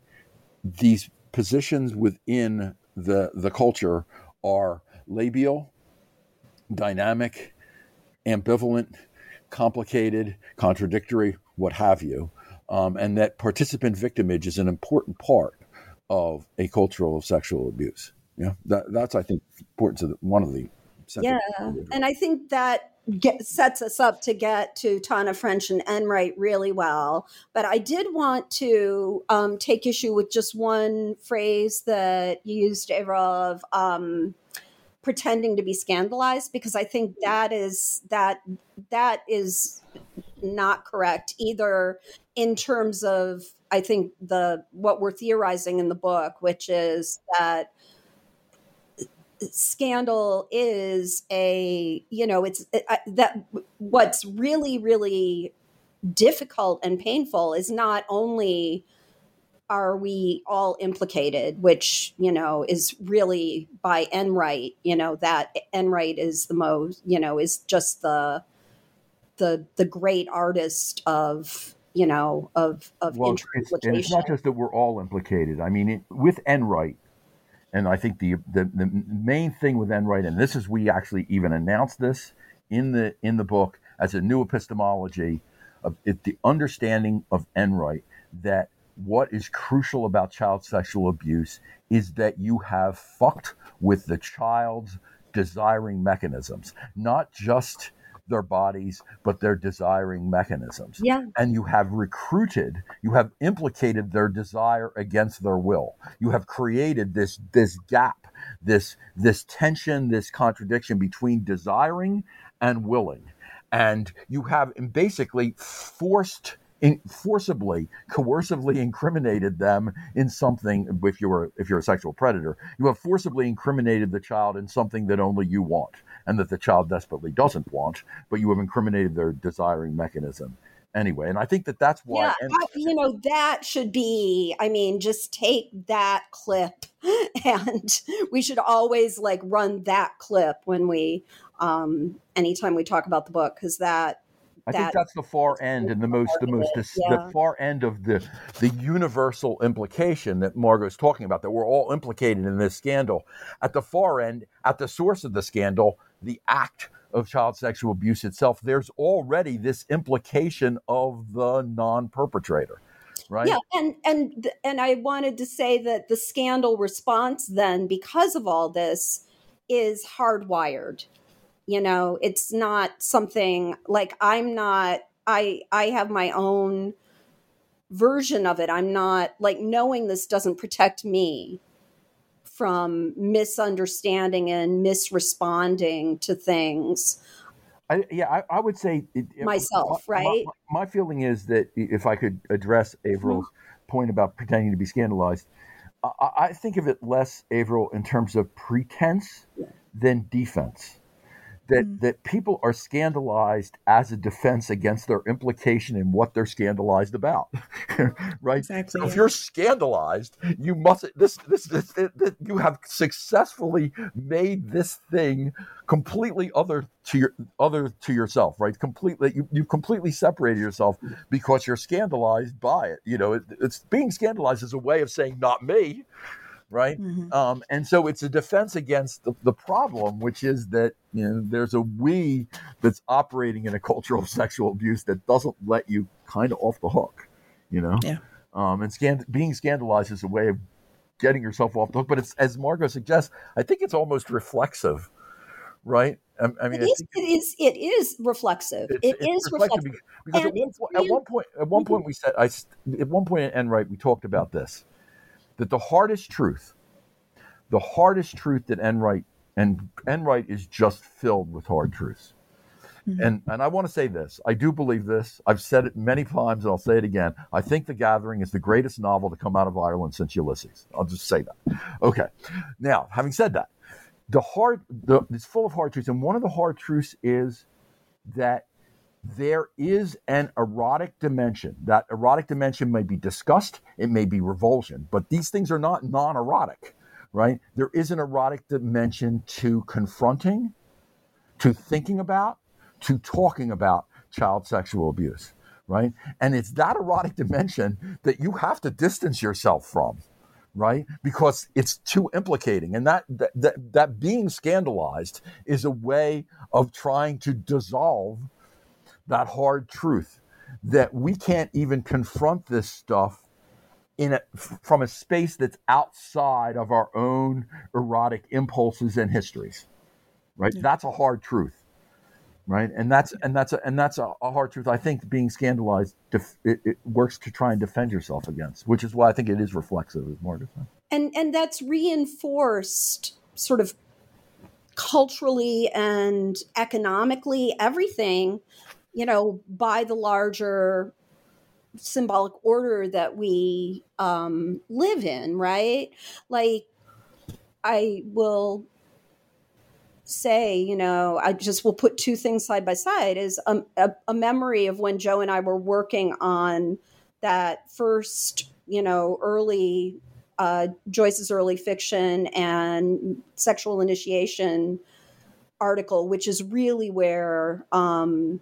these positions within the the culture are labile, dynamic, ambivalent, complicated, contradictory, what have you, um, and that participant victimage is an important part of a cultural of sexual abuse. Yeah, that, that's I think important to the, one of the yeah, and I think that get, sets us up to get to Tana French and Enright really well. But I did want to um, take issue with just one phrase that you used, Avril, of um, pretending to be scandalized because I think mm. that is that that is not correct either in terms of I think the what we're theorizing in the book, which is that scandal is a you know it's it, I, that what's really really difficult and painful is not only are we all implicated, which, you know, is really by Enright, you know, that Enright is the most, you know, is just the the the great artist of you know of of well, it's, and it's not just that we're all implicated. I mean, it, with Enright, and I think the, the the main thing with Enright, and this is we actually even announced this in the in the book as a new epistemology of it, the understanding of Enright that what is crucial about child sexual abuse is that you have fucked with the child's desiring mechanisms, not just their bodies, but their desiring mechanisms. Yeah. And you have recruited, you have implicated their desire against their will. You have created this this gap, this this tension, this contradiction between desiring and willing. And you have basically forced in, forcibly, coercively incriminated them in something. If you're if you're a sexual predator, you have forcibly incriminated the child in something that only you want and that the child desperately doesn't want, but you have incriminated their desiring mechanism anyway. And I think that that's why. Yeah, I, you know, that should be, I mean, just take that clip and we should always like run that clip when we, um, anytime we talk about the book, because that I that, think that's the far end and the most the most yeah. the far end of the the universal implication that Margot's talking about that we're all implicated in this scandal. At the far end, at the source of the scandal, the act of child sexual abuse itself, there's already this implication of the non-perpetrator. Right? Yeah, and and and I wanted to say that the scandal response then because of all this is hardwired you know it's not something like i'm not i i have my own version of it i'm not like knowing this doesn't protect me from misunderstanding and misresponding to things I, yeah, I, I, would say it, myself, my, right? My, my, feeling is that if I could address Averil's mm-hmm. point about pretending to be scandalized, I, I, think of it less, Averil, in terms of pretense than defense that mm. that people are scandalized as a defense against their implication in what they're scandalized about right exactly, so yeah. if you're scandalized you must this this, this, this, this you have successfully made this thing completely other to your other to yourself right completely you, you've completely separated yourself because you're scandalized by it you know it, it's being scandalized is a way of saying not me right? Mm-hmm. Um, and so it's a defense against the, the, problem, which is that you know there's a we that's operating in a culture of sexual abuse that doesn't let you kind of off the hook, you know. Yeah. Um, and scan- being scandalized is a way of getting yourself off the hook, but it's as Margot suggests, I think it's almost reflexive right? I, I mean, it is, it is. It is reflexive. It's, it it's is reflective reflexive. because, because at, one, po- at one point, at one point we said, I at one point at Enright we talked about this, that the hardest truth, the hardest truth that Enright and Enright is just filled with hard truths. Mm-hmm. And and I want to say this. I do believe this. I've said it many times, and I'll say it again. I think The Gathering is the greatest novel to come out of Ireland since Ulysses. I'll just say that. Okay. Now, having said that, the hard, the, it's full of hard truths, and one of the hard truths is that there is an erotic dimension. That erotic dimension may be disgust, it may be revulsion, but these things are not non-erotic, right? There is an erotic dimension to confronting, to thinking about, to talking about child sexual abuse, right? And it's that erotic dimension that you have to distance yourself from, right? Because it's too implicating. And that that that, that being scandalized is a way of trying to dissolve that hard truth that we can't even confront this stuff in a, from a space that's outside of our own erotic impulses and histories right? That's a hard truth right? And that's and that's a, and that's a, a hard truth i think being scandalized def, it, it works to try and defend yourself against which is why i think it is reflexive as margaret said. And and that's reinforced sort of culturally and economically everything you know by the larger symbolic order that we um, live in right? Like i will say you know i just will put two things side by side is a, a, a memory of when joe and i were working on that first you know early uh, Joyce's early fiction and sexual initiation article, which is really where um,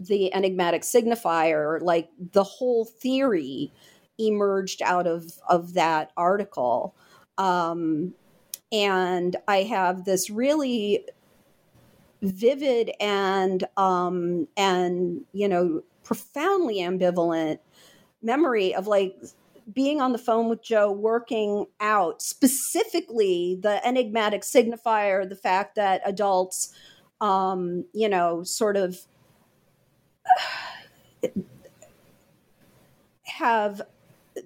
the enigmatic signifier, like the whole theory, emerged out of of that article. Um, and I have this really vivid and um, and you know profoundly ambivalent memory of like being on the phone with Joe, working out specifically the enigmatic signifier, the fact that adults, um, you know, sort of have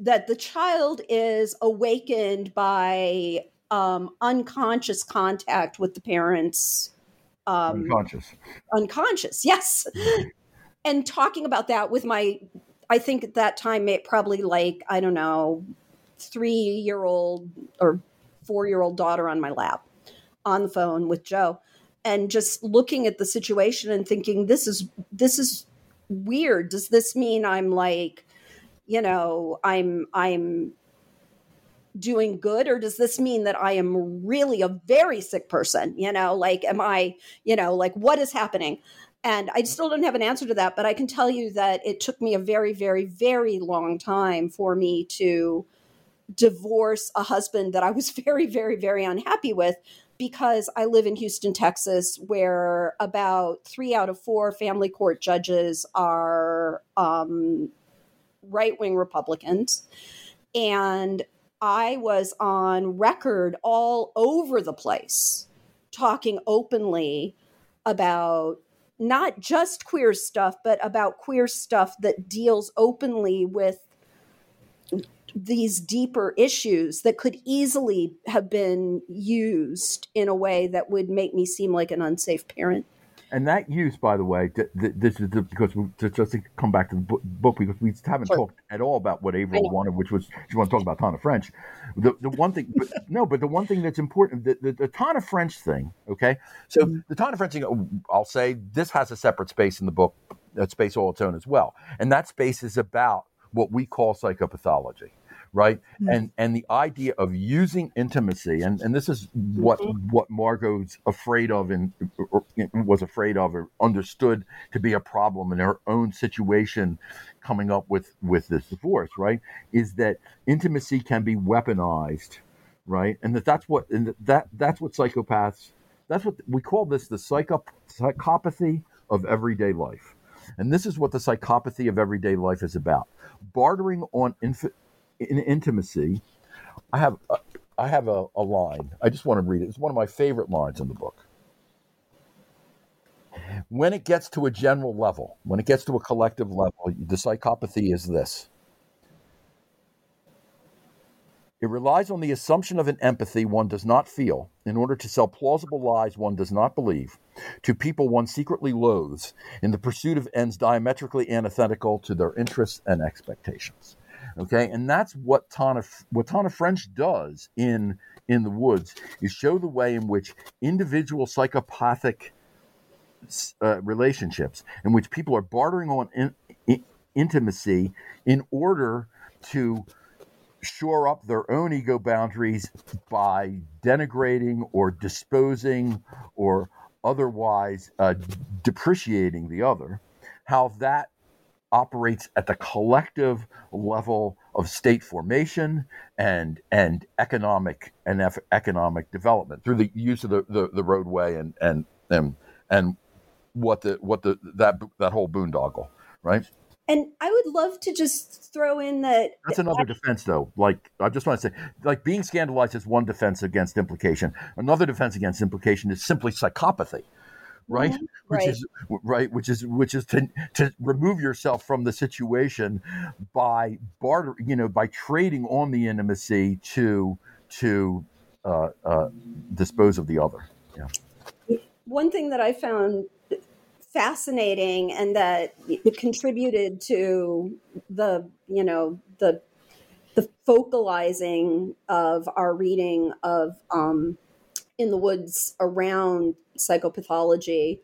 that the child is awakened by um, unconscious contact with the parents. Um, unconscious unconscious, yes. and talking about that with my I think at that time, it probably like, I don't know, three year old or four year old daughter on my lap on the phone with Joe and just looking at the situation and thinking, this is, this is weird. Does this mean I'm like, you know, I'm, I'm, doing good? Or does this mean that i am really a very sick person? You know like am i you know like what is happening? And I still don't have an answer to that, but I can tell you that it took me a very, very, very long time for me to divorce a husband that I was very, very, very unhappy with because I live in Houston, Texas, where about three out of four family court judges are um, right wing Republicans. And I was on record all over the place talking openly about not just queer stuff, but about queer stuff that deals openly with these deeper issues that could easily have been used in a way that would make me seem like an unsafe parent. And that use, by the way, th- th- this is the, because we, to, just to come back to the book, book because we haven't Sure. talked at all about what Averill wanted, which was she wanted to talk about Tana French. The, the one thing, but, no, but the one thing that's important, the, the, the Tana French thing, okay? So mm-hmm. the Tana French thing, oh, I'll say this has a separate space in the book, a space all its own as well. And that space is about what we call psychopathology right? Hmm. And and the idea of using intimacy and and this is what mm-hmm. what margot's afraid of and or, was afraid of or understood to be a problem in her own situation coming up with with this divorce right? Is that intimacy can be weaponized right? And that that's what and that that's what psychopaths that's what we call this the psycho, psychopathy of everyday life. And this is what the psychopathy of everyday life is about. Bartering on inf- in intimacy, I have a, I have a, a line. I just want to read it. It's one of my favorite lines in the book. when it gets to a general level, when it gets to a collective level, the psychopathy is this. It relies on the assumption of an empathy one does not feel in order to sell plausible lies one does not believe to people one secretly loathes in the pursuit of ends diametrically antithetical to their interests and expectations. Okay, and that's what Tana what Tana French does in in the woods is show the way in which individual psychopathic uh, relationships in which people are bartering on in, in, intimacy in order to shore up their own ego boundaries by denigrating or disposing or otherwise uh, depreciating the other, how that operates at the collective level of state formation and and economic and economic development through the use of the, the, the roadway and and and and what the what the that that whole boondoggle, right? And I would love to just throw in that that's another defense, though. Like I just want to say, like being scandalized is one defense against implication. Another defense against implication is simply psychopathy, right? Mm-hmm. Which right. is right, which is which is to to remove yourself from the situation by barter, you know, by trading on the intimacy to to uh, uh, dispose of the other. Yeah. One thing that I found fascinating and that it contributed to the you know the the focalizing of our reading of um, in the woods around psychopathology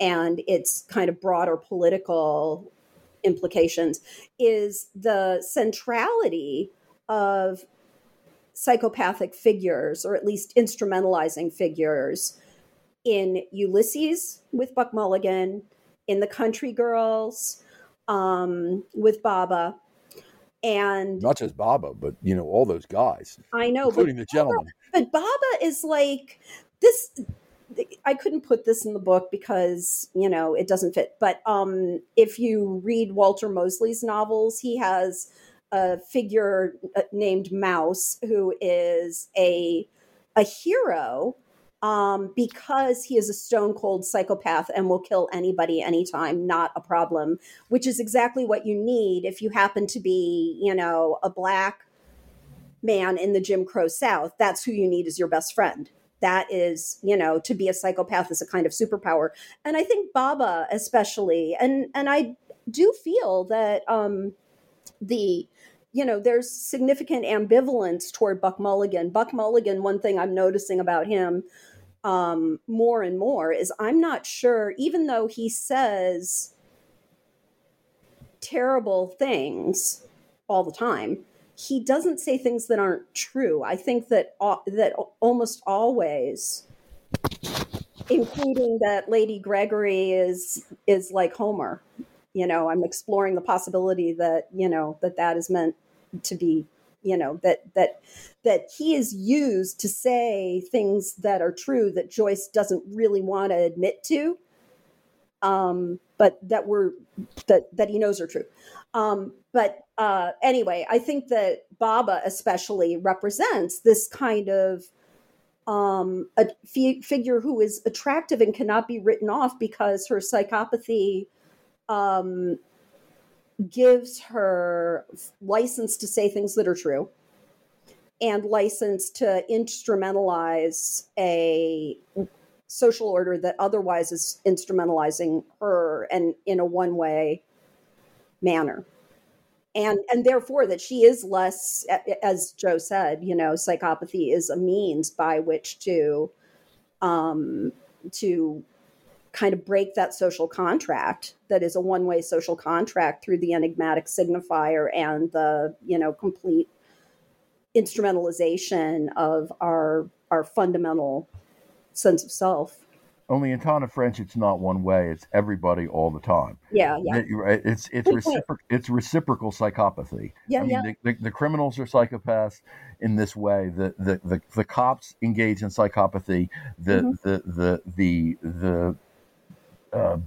and its kind of broader political implications is the centrality of psychopathic figures or at least instrumentalizing figures in Ulysses with Buck Mulligan, in The Country Girls um, with Baba, and not just Baba, but you know all those guys. I know, including the gentleman. But Baba is like this. I couldn't put this in the book because you know it doesn't fit. But um, if you read Walter Mosley's novels, he has a figure uh, named Mouse who is a a hero um, because he is a stone cold psychopath and will kill anybody anytime, not a problem, which is exactly what you need if you happen to be, you know, a black man in the Jim Crow South. That's who you need as your best friend. That is, you know, to be a psychopath is a kind of superpower. And I think Baba, especially, and and I do feel that um, the you know, there's significant ambivalence toward Buck Mulligan. Buck Mulligan, one thing I'm noticing about him um, more and more is I'm not sure, even though he says terrible things all the time, he doesn't say things that aren't true. I think that uh, that almost always, including that Lady Gregory is is like Homer. You know, I'm exploring the possibility that you know that that is meant to be you know that that that he is used to say things that are true that Joyce doesn't really want to admit to um but that were that that he knows are true um but uh anyway i think that baba especially represents this kind of um a f- figure who is attractive and cannot be written off because her psychopathy um gives her license to say things that are true and license to instrumentalize a social order that otherwise is instrumentalizing her and in a one way manner. And and therefore that she is less as joe said you know psychopathy is a means by which to um to kind of break that social contract that is a one-way social contract through the enigmatic signifier and the you know complete instrumentalization of our our fundamental sense of self only in Tana French, it's not one way; it's everybody all the time. Yeah, yeah. It, it's it's recipro- it's reciprocal psychopathy. Yeah, I mean, yeah. The, the, the, criminals are psychopaths in this way. The the the, the cops engage in psychopathy. The mm-hmm. the the the the uh,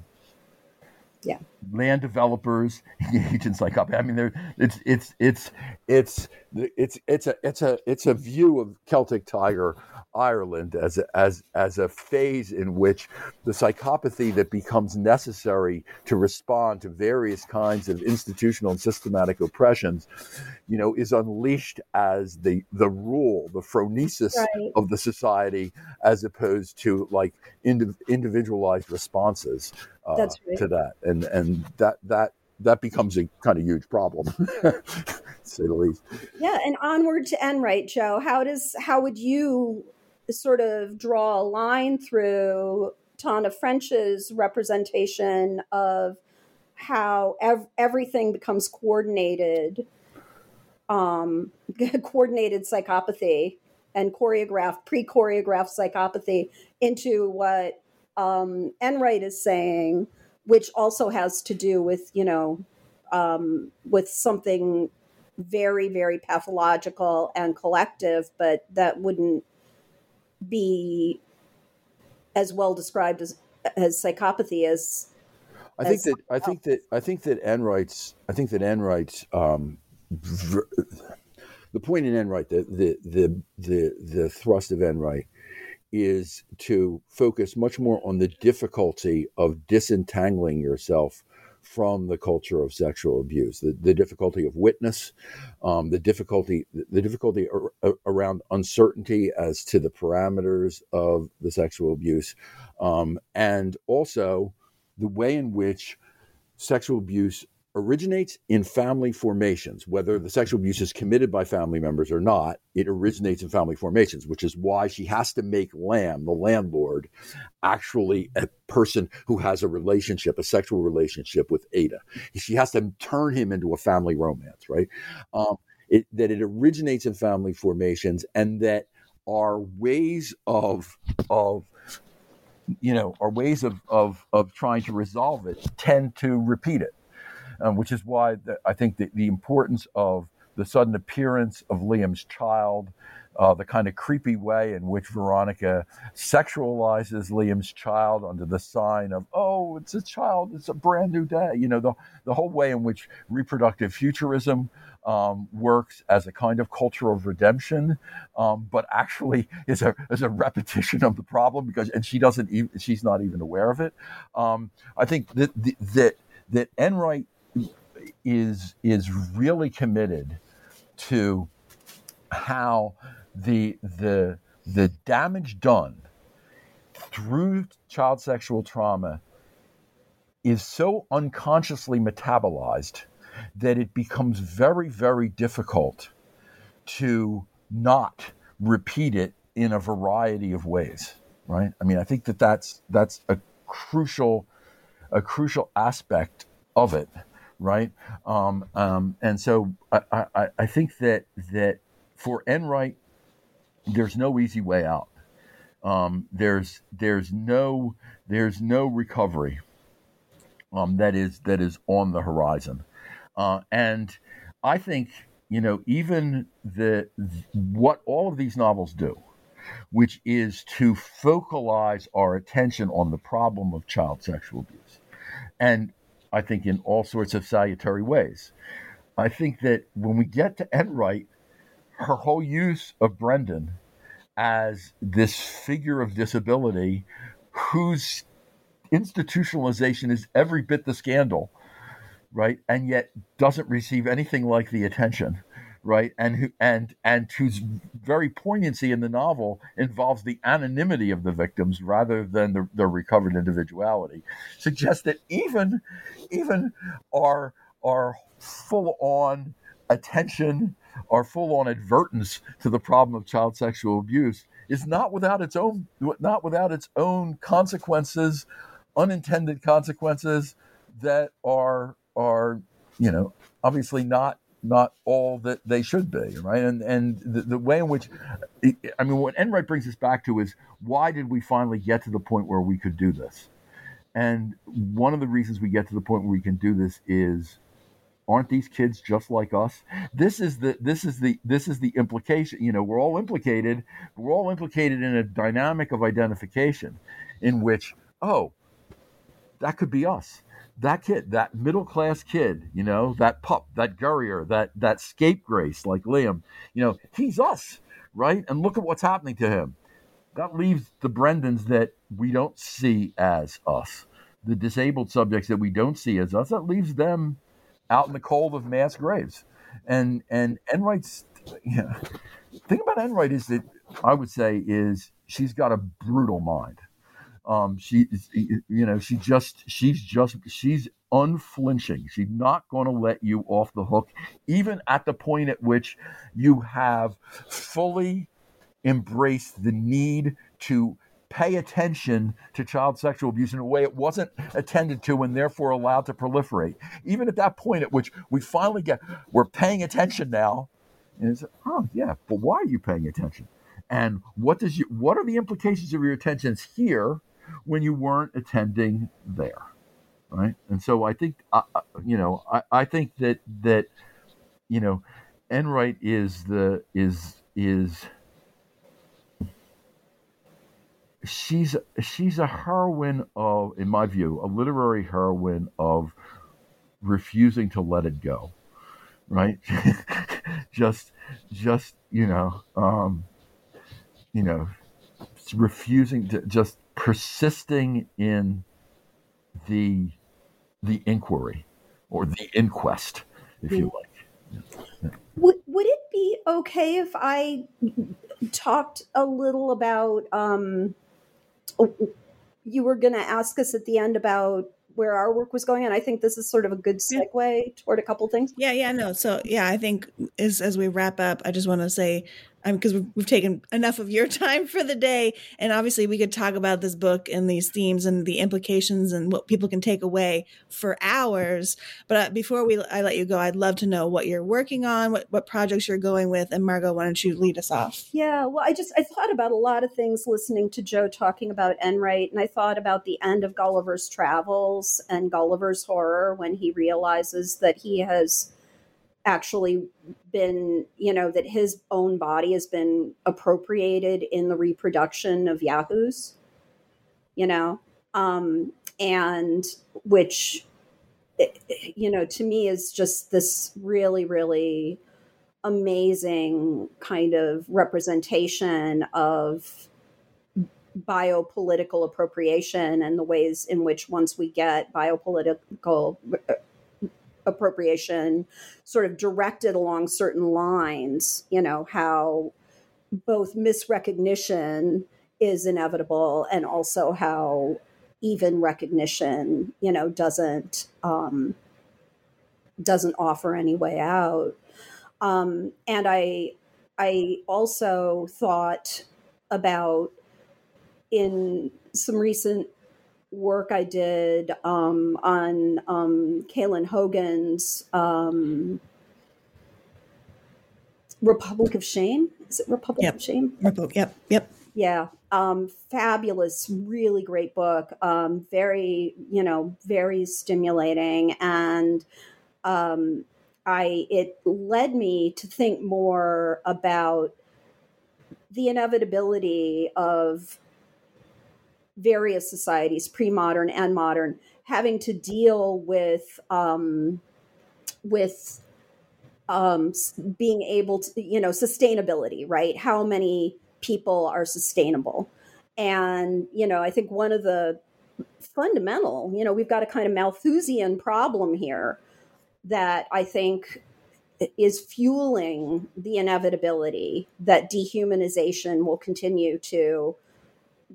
yeah. land developers agents like psychopathy. I mean, there it's it's it's it's it's it's a it's a it's a view of Celtic Tiger Ireland as a, as as a phase in which the psychopathy that becomes necessary to respond to various kinds of institutional and systematic oppressions, you know, is unleashed as the the rule, the phronesis right. of the society, as opposed to like indiv- individualized responses uh, right. to that, and and that that that becomes a kind of huge problem, say the least. Yeah, and onward to Enright, Joe. How does how would you sort of draw a line through Tana French's representation of how ev- everything becomes coordinated, um, coordinated psychopathy and choreographed, pre-choreographed psychopathy into what um, Enright is saying, which also has to do with you know um, with something very very pathological and collective, but that wouldn't be as well described as as psychopathy as I think that I think that I think that Enright's I think that Enright's um, the point in Enright the the the the, the thrust of Enright is to focus much more on the difficulty of disentangling yourself from the culture of sexual abuse, the, the difficulty of witness, um, the difficulty the difficulty ar- around uncertainty as to the parameters of the sexual abuse, um, and also the way in which sexual abuse originates in family formations, whether the sexual abuse is committed by family members or not, it originates in family formations, which is why she has to make Lamb, the landlord, actually a person who has a relationship, a sexual relationship with Ada. She has to turn him into a family romance, right? Um, it, that it originates in family formations and that our ways of, of, you know, our ways of, of, of trying to resolve it tend to repeat it um, which is why the, I think the, the importance of the sudden appearance of Liam's child, uh, the kind of creepy way in which Veronica sexualizes Liam's child under the sign of, oh, it's a child, it's a brand new day. You know, the, the whole way in which reproductive futurism um, works as a kind of culture of redemption, um, but actually is a, is a repetition of the problem because, and she doesn't even, she's not even aware of it. Um, I think that, that, that Enright is is really committed to how the the the damage done through child sexual trauma is so unconsciously metabolized that it becomes very very difficult to not repeat it in a variety of ways right? I mean i think that that's that's a crucial a crucial aspect of it right? Um, um, and so I, I, I, think that that for Enright, there's no easy way out. Um, there's there's no there's no recovery um, that is that is on the horizon, uh, and I think you know even the what all of these novels do, which is to focalize our attention on the problem of child sexual abuse, and I think, in all sorts of salutary ways. I think that when we get to Enright, her whole use of Brendan as this figure of disability whose institutionalization is every bit the scandal, right? And yet doesn't receive anything like the attention right? And who and and whose very poignancy in the novel involves the anonymity of the victims rather than the, the recovered individuality, suggests that even even our our full on attention, our full on advertence to the problem of child sexual abuse is not without its own not without its own consequences, unintended consequences that are are you know obviously not not all that they should be, right? And and the, the way in which, I mean, what Enright brings us back to is why did we finally get to the point where we could do this? And one of the reasons we get to the point where we can do this is aren't these kids just like us this is the this is the this is the implication you know we're all implicated we're all implicated in a dynamic of identification in which oh that could be us that kid, that middle class kid, you know, that pup, that gurrier, that that scapegrace like Liam, you know, he's us, right? And look at what's happening to him. That leaves the Brendans that we don't see as us, the disabled subjects that we don't see as us. That leaves them out in the cold of mass graves. And and Enright's, you know, thing about Enright is that I would say is she's got a brutal mind um, she, you know, she just, she's just, she's unflinching. She's not going to let you off the hook, even at the point at which you have fully embraced the need to pay attention to child sexual abuse in a way it wasn't attended to and therefore allowed to proliferate. Even at that point at which we finally get, we're paying attention now. And it's, oh, yeah, but why are you paying attention? And what does you, what are the implications of your attentions here? When you weren't attending there right? And so i think uh, uh, you know I, I think that that you know enright is the is is she's she's a heroine of in my view a literary heroine of refusing to let it go right? Just just you know um you know refusing to just persisting in the the inquiry or the inquest, if you like. Yeah. Would would it be okay if I talked a little about? Um, you were going to ask us at the end about where our work was going and i think this is sort of a good segue yeah. toward a couple things yeah yeah no so yeah i think as as we wrap up i just want to say because we've, we've taken enough of your time for the day. And obviously we could talk about this book and these themes and the implications and what people can take away for hours. But uh, before we i let you go i'd love to know what you're working on what, what projects you're going with. And margot why don't you lead us off? Yeah well i just i thought about a lot of things listening to joe talking about enright. And i thought about the end of gulliver's travels and gulliver's horror when he realizes that he has actually been, you know, that his own body has been appropriated in the reproduction of yahoos, you know, um, and which, eh, eh, you know, to me is just this really, really amazing kind of representation of biopolitical appropriation and the ways in which once we get biopolitical eh, appropriation sort of directed along certain lines, you know, how both misrecognition is inevitable and also how even recognition, you know, doesn't um, doesn't offer any way out. Um, and I I also thought about in some recent work I did um, on um, Caelainn Hogan's um, Republic of Shame. Is it Republic yep. of Shame? Republic. Yep. Yep. Yeah. Um, fabulous, really great book. Um, very, you know, very stimulating, and um, I it led me to think more about the inevitability of various societies, pre-modern and modern, having to deal with um, with um, being able to, you know, sustainability, right? How many people are sustainable? And you know, I think one of the fundamental, you know, we've got a kind of Malthusian problem here that I think is fueling the inevitability that dehumanization will continue to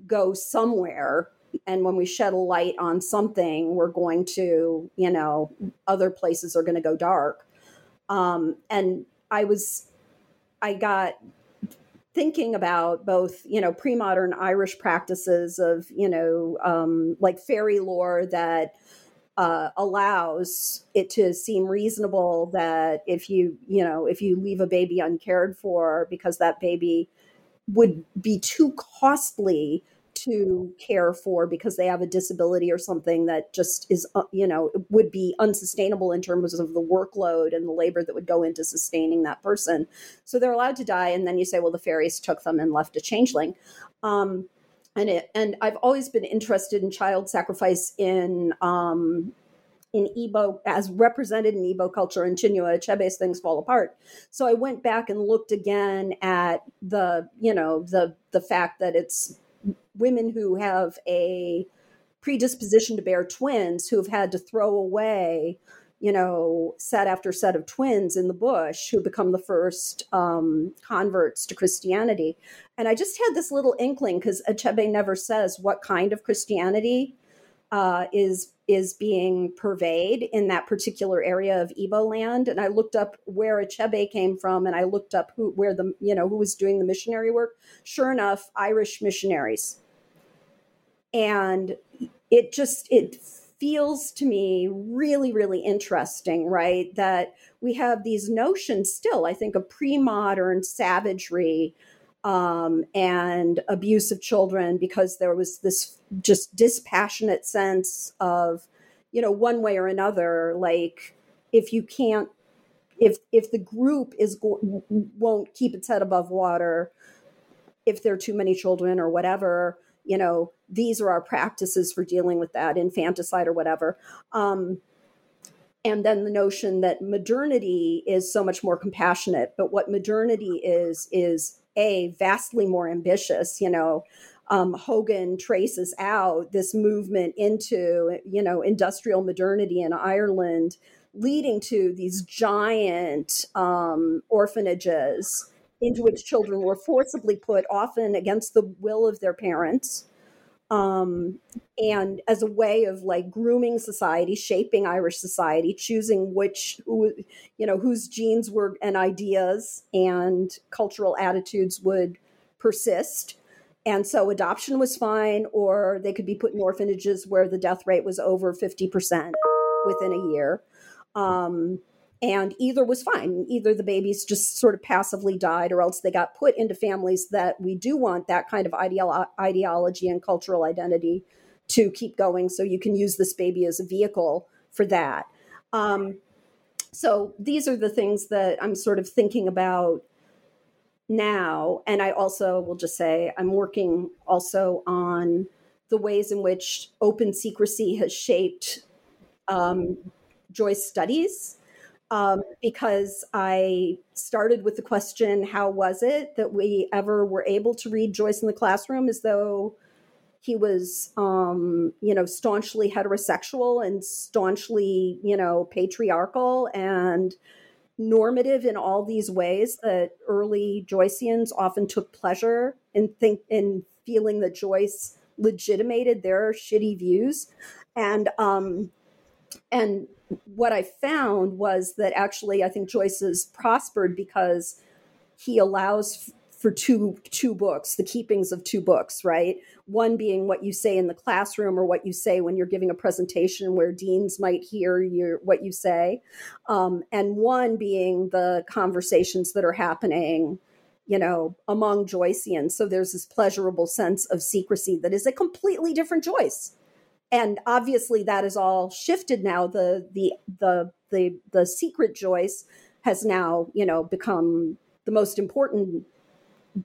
go somewhere and when we shed a light on something we're going to you know other places are going to go dark. Um, and i was i got thinking about both you know pre-modern irish practices of you know um, like fairy lore that uh, allows it to seem reasonable that if you you know if you leave a baby uncared for because that baby would be too costly to care for because they have a disability or something that just is uh, you know would be unsustainable in terms of the workload and the labor that would go into sustaining that person. So they're allowed to die and then you say well the fairies took them and left a changeling. Um, and it and i've always been interested in child sacrifice in um, in Igbo as represented in Igbo culture and Chinua Achebe's things fall apart. So I went back and looked again at the, you know, the the fact that it's women who have a predisposition to bear twins who have had to throw away you know, set after set of twins in the bush who become the first um, converts to Christianity. And I just had this little inkling because Achebe never says what kind of Christianity uh, is is being purveyed in that particular area of Igbo land. And I looked up where Achebe came from, and I looked up who where the you know who was doing the missionary work. Sure enough, Irish missionaries. And it just it feels to me really really interesting right that we have these notions still i think of pre-modern savagery um, and abuse of children because there was this just dispassionate sense of, you know, one way or another, like if you can't, if if the group is go- won't keep its head above water, if there are too many children or whatever, you know, these are our practices for dealing with that, infanticide or whatever. Um, and then the notion that modernity is so much more compassionate but what modernity is is a vastly more ambitious you know um, hogan traces out this movement into you know industrial modernity in ireland leading to these giant um, orphanages into which children were forcibly put often against the will of their parents um, and as a way of like grooming society, shaping Irish society, choosing which who, you know whose genes were and ideas and cultural attitudes would persist. And so adoption was fine, or they could be put in orphanages where the death rate was over 50% within a year. Um, and either was fine. Either the babies just sort of passively died or else they got put into families that we do want that kind of ideolo- ideology and cultural identity to keep going. So you can use this baby as a vehicle for that. Um, so these are the things that i'm sort of thinking about now. And i also will just say i'm working also on the ways in which open secrecy has shaped um, joyce studies um, because I started with the question how was it that we ever were able to read Joyce in the classroom as though he was, um, you know, staunchly heterosexual and staunchly, you know, patriarchal and normative in all these ways that early Joyceans often took pleasure in think in feeling that Joyce legitimated their shitty views. And um, and what I found was that actually I think Joyce has prospered because he allows for two two books, the keepings of two books, right? One being what you say in the classroom or what you say when you're giving a presentation where deans might hear your what you say, um, and one being the conversations that are happening you know, among Joyceans. So there's this pleasurable sense of secrecy that is a completely different Joyce and obviously that is all shifted now. The the the the the secret joyce has now you know become the most important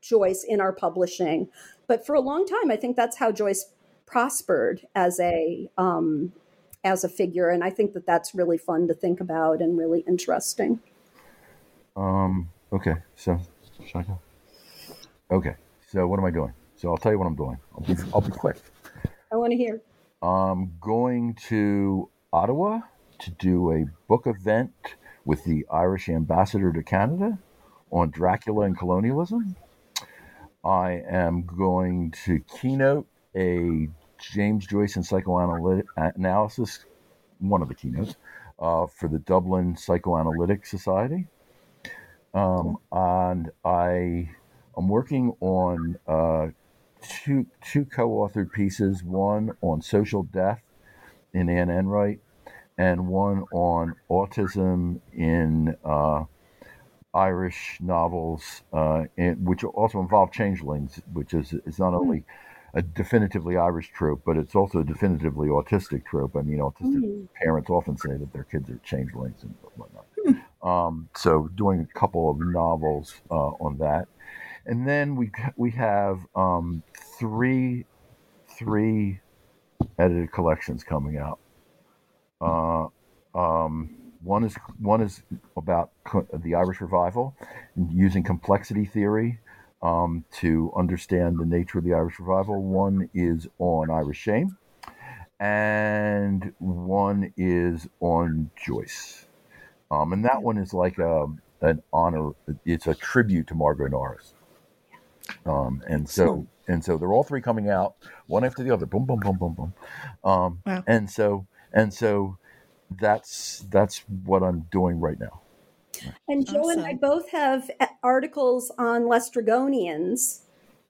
joyce in our publishing. But for a long time i think that's how joyce prospered as a um as a figure. And i think that that's really fun to think about and really interesting. Um okay. So should i go? Okay. So what am i doing? So i'll tell you what i'm doing. I'll be, I'll be quick. I want to hear I'm going to Ottawa to do a book event with the Irish ambassador to Canada on Dracula and colonialism. I am going to keynote a James Joyce and psychoanalysis, one of the keynotes, uh, for the Dublin Psychoanalytic Society. Um, and I am working on uh, two two co-authored pieces, one on social death in Anne Enright, and one on autism in uh, Irish novels, uh, in, which also involve changelings, which is is not only a definitively Irish trope, but it's also a definitively autistic trope. I mean, autistic mm. parents often say that their kids are changelings and whatnot. Mm. Um, so, doing a couple of novels uh, on that, and then we we have um, three three edited collections coming out. Uh, um, one is one is about co- the Irish revival, using complexity theory um, to understand the nature of the Irish revival. One is on Irish shame, and one is on Joyce. Um, and that one is like a, an honor. It's a tribute to Margot Norris. Um, and so and so they're all three coming out one after the other. Boom, boom, boom, boom, boom. Um, Wow. And so and so that's that's what I'm doing right now. And Joe and I both have articles on Lestrygonians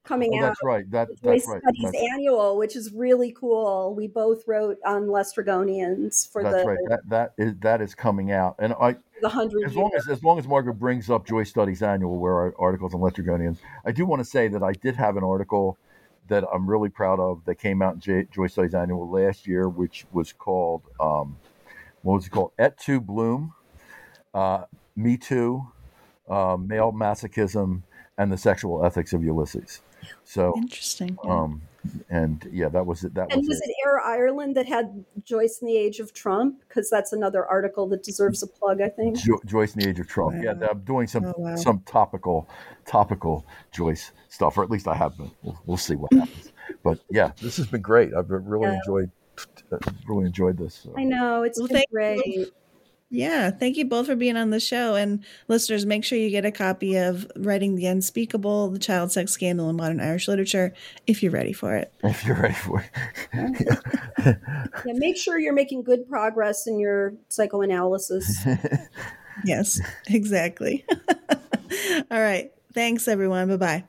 coming Oh, out. that's right. That that's right. Studies That's, Annual, which is really cool. We both wrote on Lestrygonians for the that's the right. That that is that is coming out. And I the hundred as long years. as as long as Margot brings up Joyce Studies Annual, where our articles on Lestrygonians, I do want to say that I did have an article that I'm really proud of that came out in J- Joyce Studies Annual last year, which was called um, what was it called? Et tu Bloom, uh, Me Too, uh, Male Masochism, and the Sexual Ethics of Ulysses. So, Interesting. um, and yeah, that was it. That was And was was it. it Éire-Ireland that had Joyce in the Age of Trump? Because that's another article that deserves a plug, I think. Jo- Joyce in the Age of Trump. Yeah, I'm doing some Oh, wow. some topical topical Joyce stuff, or at least I have been. We'll, we'll see what happens. But yeah, this has been great. I've really Yeah. enjoyed uh, really enjoyed this. So. I know it's Well, been thank you. Great. Yeah, thank you both for being on the show. And listeners, make sure you get a copy of Writing the Unspeakable, The Child Sex Scandal in Modern Irish Literature, if you're ready for it. If you're ready for it. Yeah, make sure you're making good progress in your psychoanalysis. Yes, exactly. All right. Thanks, everyone. Bye bye.